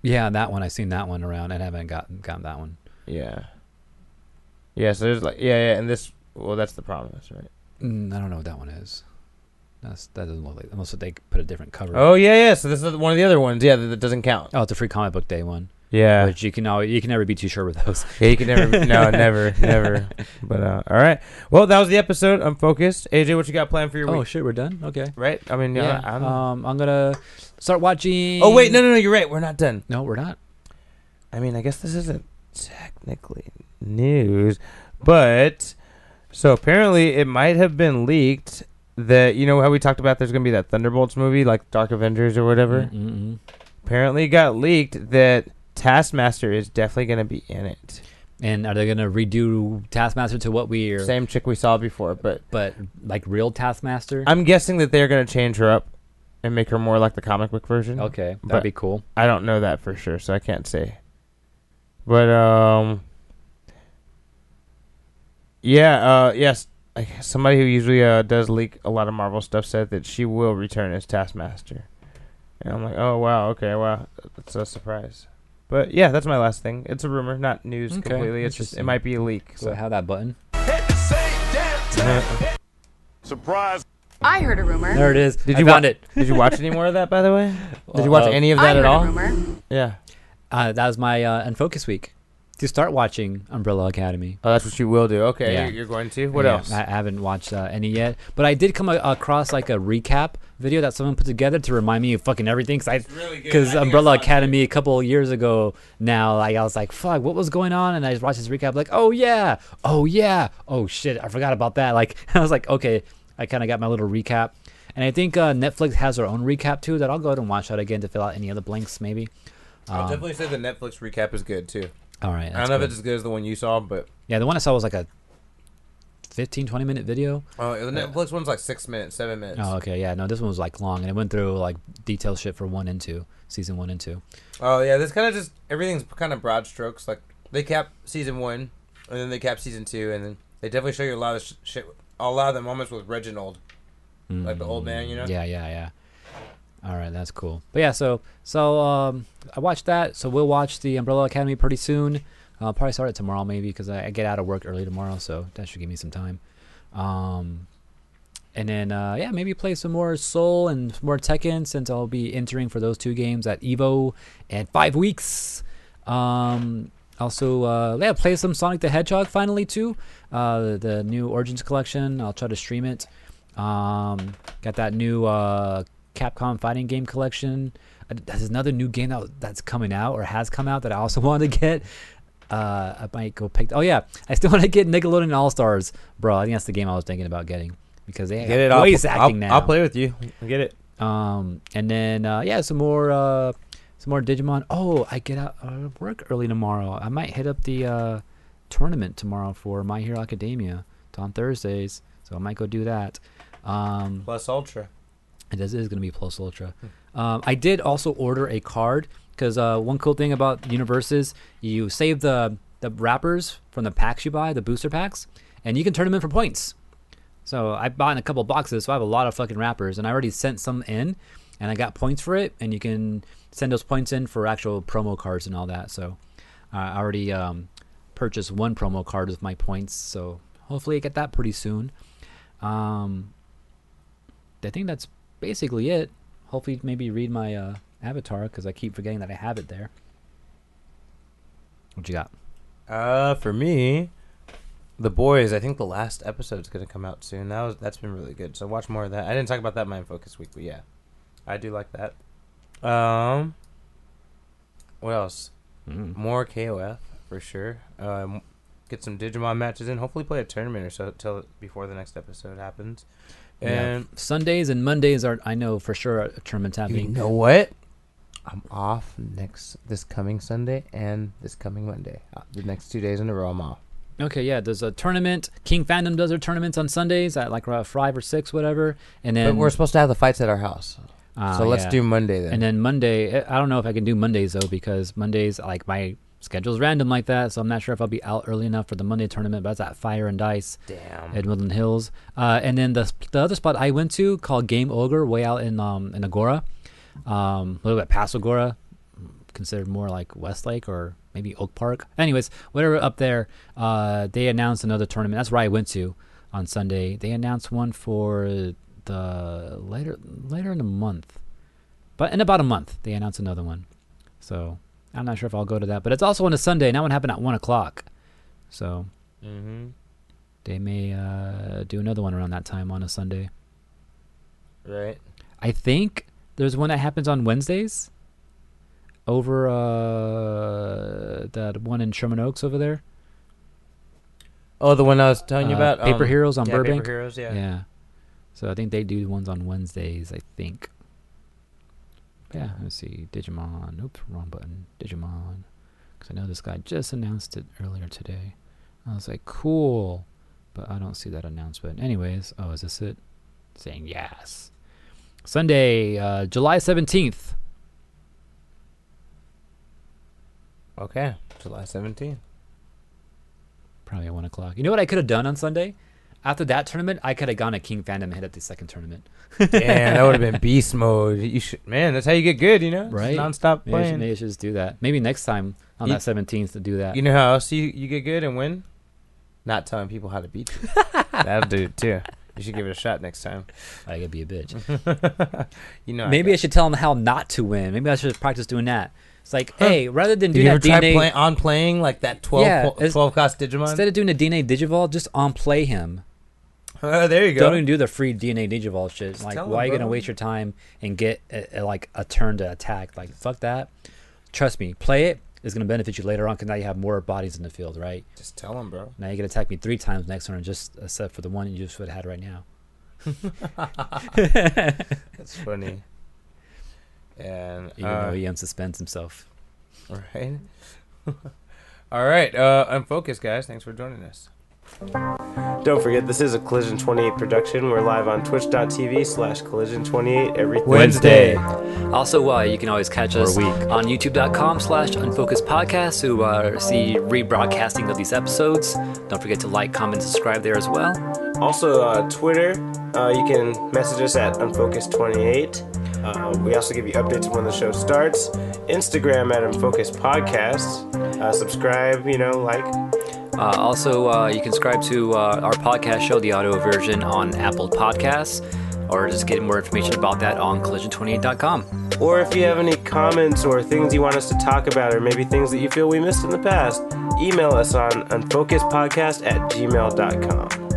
Yeah, that one I seen that one around, and I haven't gotten gotten that one. Yeah. Yeah. So there's like, yeah, yeah, and this, well, that's the promise, right? Mm, I don't know what that one is. That's that doesn't look like unless they put a different cover. Oh yeah, yeah. So this is one of the other ones. Yeah, that, that doesn't count. Oh, it's a free comic book day one, Yeah. which you can always, you can never be too sure with those. Yeah, you can never. no, [laughs] never, never. But uh, all right. Well, that was the episode. I'm focused. AJ, what you got planned for your week? Oh week? shit, we're done. Okay. Right? I mean, yeah. Yeah. I'm, um, I'm gonna start watching. oh wait, no, no, no. You're right. We're not done. no, we're not. I mean, I guess this isn't technically news, but so apparently it might have been leaked that you know how we talked about there's gonna be that Thunderbolts movie, like Dark Avengers or whatever. Mm-mm-mm. Apparently, it got leaked that Taskmaster is definitely gonna be in it. And are they gonna redo Taskmaster to what we are? Same chick we saw before, but but like real Taskmaster. I'm guessing that they're gonna change her up and make her more like the comic book version. okay, that'd But- be cool. I don't know that for sure, so I can't say. But um, yeah, uh, yes, somebody who usually uh does leak a lot of Marvel stuff said that she will return as Taskmaster, and I'm like, oh wow, okay, wow, that's a surprise. But yeah, that's my last thing. It's a rumor, not news Okay, completely. It's just it might be a leak. So I have that button. Hit the same damn. Surprise. I heard a rumor. There it is. Did I you found wa- it? [laughs] did you watch any more of that, by the way? [laughs] Did you watch Uh, any of I that heard at a all? rumor. Yeah. Uh, that was my uh, Unfocus week. To start watching Umbrella Academy. Oh, that's what you will do. Okay, Yeah. you're, going to. What Yeah, else? I haven't watched uh, any yet, but I did come a- across like a recap video that someone put together to remind me of fucking everything. Cause, really because I think I Umbrella saw it. Academy a couple of years ago now, like I was like, fuck, what was going on? And I just watched this recap, like, oh yeah, oh yeah, oh shit, I forgot about that. [laughs] Like I was like, okay, I kind of got my little recap, and I think uh, Netflix has their own recap too. That I'll go ahead and watch that again to fill out any other blanks, maybe. I'll Um, definitely say the Netflix recap is good too. All right, I don't know if it's as good as the one you saw, but yeah, the one I saw was like a 15, 20 minute video. oh, the Netflix one's like six minutes, seven minutes. Oh, okay, yeah, no, this one was like long, and it went through like detailed shit for one and two, season one and two. Oh yeah, this kind of just everything's kind of broad strokes. Like they cap season one, and then they cap season two, and then they definitely show you a lot of sh- shit, a lot of the moments with Reginald. Like the old man, you know? Mm, Yeah, yeah, yeah. All right, that's cool. But yeah, so so um, I watched that. So we'll watch the Umbrella Academy pretty soon. I'll probably start it tomorrow, maybe, because I, I get out of work early tomorrow, so that should give me some time. Um, and then uh, yeah, maybe play some more Soul and more Tekken since I'll be entering for those two games at Evo in five weeks. Um, also, uh, yeah, play some Sonic the Hedgehog finally too. Uh, the new Origins collection. I'll try to stream it. Um, got that new uh, Capcom fighting game collection. Uh, There's another new game that, that's coming out or has come out that I also [laughs] want to get. Uh, I might go pick. Oh yeah, I still want to get Nickelodeon All Stars, bro. I think that's the game I was thinking about getting because they Get it. I'll, voice I'll, acting now. I'll play with you. Get it. Um, and then uh, yeah, some more uh, some more Digimon. Oh, I get out of work early tomorrow. I might hit up the uh, tournament tomorrow for My Hero Academia. It's on Thursdays, so I might go do that. Um, Plus Ultra. It is, is going to be Plus Ultra. Um, I did also order a card because uh, one cool thing about UniVersus, you save the the wrappers from the packs you buy, the booster packs, and you can turn them in for points. So I bought in a couple boxes, so I have a lot of fucking wrappers, and I already sent some in, and I got points for it, and you can send those points in for actual promo cards and all that. So uh, I already um, purchased one promo card with my points, so hopefully I get that pretty soon. Um, I think that's basically it. Hopefully, maybe read my uh, avatar because I keep forgetting that I have it there. What you got? Uh, for me, the boys. I think the last episode's gonna come out soon. That was that's been really good. So watch more of that. I didn't talk about that in my focus week, but yeah, I do like that. Um, what else? Mm. More KOF for sure. Um, get some Digimon matches in. Hopefully, play a tournament or so till before the next episode happens. And yeah. Sundays and Mondays are I know for sure a tournament's happening. you know what? I'm off next this coming Sunday and this coming Monday. Uh, the next two days in a row, I'm off. Okay, yeah, there's a tournament. King Fandom does their tournaments on Sundays at like around five or six, whatever. And then but we're supposed to have the fights at our house, Ah, so let's yeah. do Monday then. And then Monday, eh, I don't know if I can do Mondays though because Mondays like my schedule's random like that, so I'm not sure if I'll be out early enough for the Monday tournament. But that's at Fire and Dice, Damn. at Woodland Hills. Uh, and then the the other spot I went to called Game Ogre, way out in um in Agoura, um a little bit past Agoura, considered more like Westlake or maybe Oak Park. Anyways, whatever up there, uh, they announced another tournament. That's where I went to on Sunday. They announced one for the later later in the month, but in about a month they announced another one. So I'm not sure if I'll go to that, but it's also on a Sunday. and That one happened at one o'clock, so Mm-hmm. they may uh, do another one around that time on a Sunday. Right. I think there's one that happens on Wednesdays. Over uh, that one in Sherman Oaks over there. Oh, the one I was telling you Uh, about, Paper um, Heroes on yeah, Burbank. Paper Heroes, yeah. Yeah. So I think they do ones on Wednesdays, I think. Yeah, let's see. Digimon. Oops, wrong button. Digimon. Because I know this guy just announced it earlier today. I was like, cool. But I don't see that announcement. Anyways, oh, is this it? Saying yes. Sunday, uh, July 17th. Okay, July 17th. Probably at 1 o'clock. You know what I could have done on Sunday? After that tournament, I could have gone to King Fandom and hit at the second tournament. Damn, that would have been [laughs] beast mode. You should, man. That's how you get good, you know. Just Right. nonstop Maybe I, should, playing. maybe should just do that. Maybe next time on You- that 17th to do that. You know how else you, you get good and win? Not telling people how to beat you. [laughs] That'll do it too. You should give it a shot next time. I could be a bitch. [laughs] You know. Maybe I should tell them how not to win. Maybe I should practice doing that. It's like, hey, rather than do you ever that try DNA, play, on playing like that 12, Yeah, po- it's- 12 cost Digimon? instead of doing a DNA Digivolve, just on play him. Oh, [laughs] there you go. Don't even do the free DNA Digivolve shit. like, tell why are you them, gonna waste your time and get a, a, like a turn to attack? Like, fuck that. Trust me, play it. it is gonna benefit you later on because now you have more bodies in the field, right? Just tell them, bro. Now you can attack me three times next turn, just except for the one you just would have had right now. [laughs] That's funny. And [laughs] Even uh, though he unsuspends himself. right. All right. Uh, I'm focused, guys. Thanks for joining us. Don't forget, this is a Collision 28 production. We're live on twitch.tv slash collision 28 every Wednesday. Also, uh, you can always catch Or us week. on youtube.com slash unfocused podcast to uh, see rebroadcasting of these episodes. Don't forget to like, comment, subscribe there as well. Also, uh, Twitter, uh, you can message us at unfocused28. Uh, we also give you updates when the show starts. Instagram at unfocused podcast. Uh, subscribe, you know, like. Uh, also, uh, you can subscribe to uh, our podcast show, the audio version, on Apple Podcasts, or just get more information about that on collision28.com. Or if you have any comments or things you want us to talk about, or maybe things that you feel we missed in the past, email us on unfocusedpodcast at gmail.com.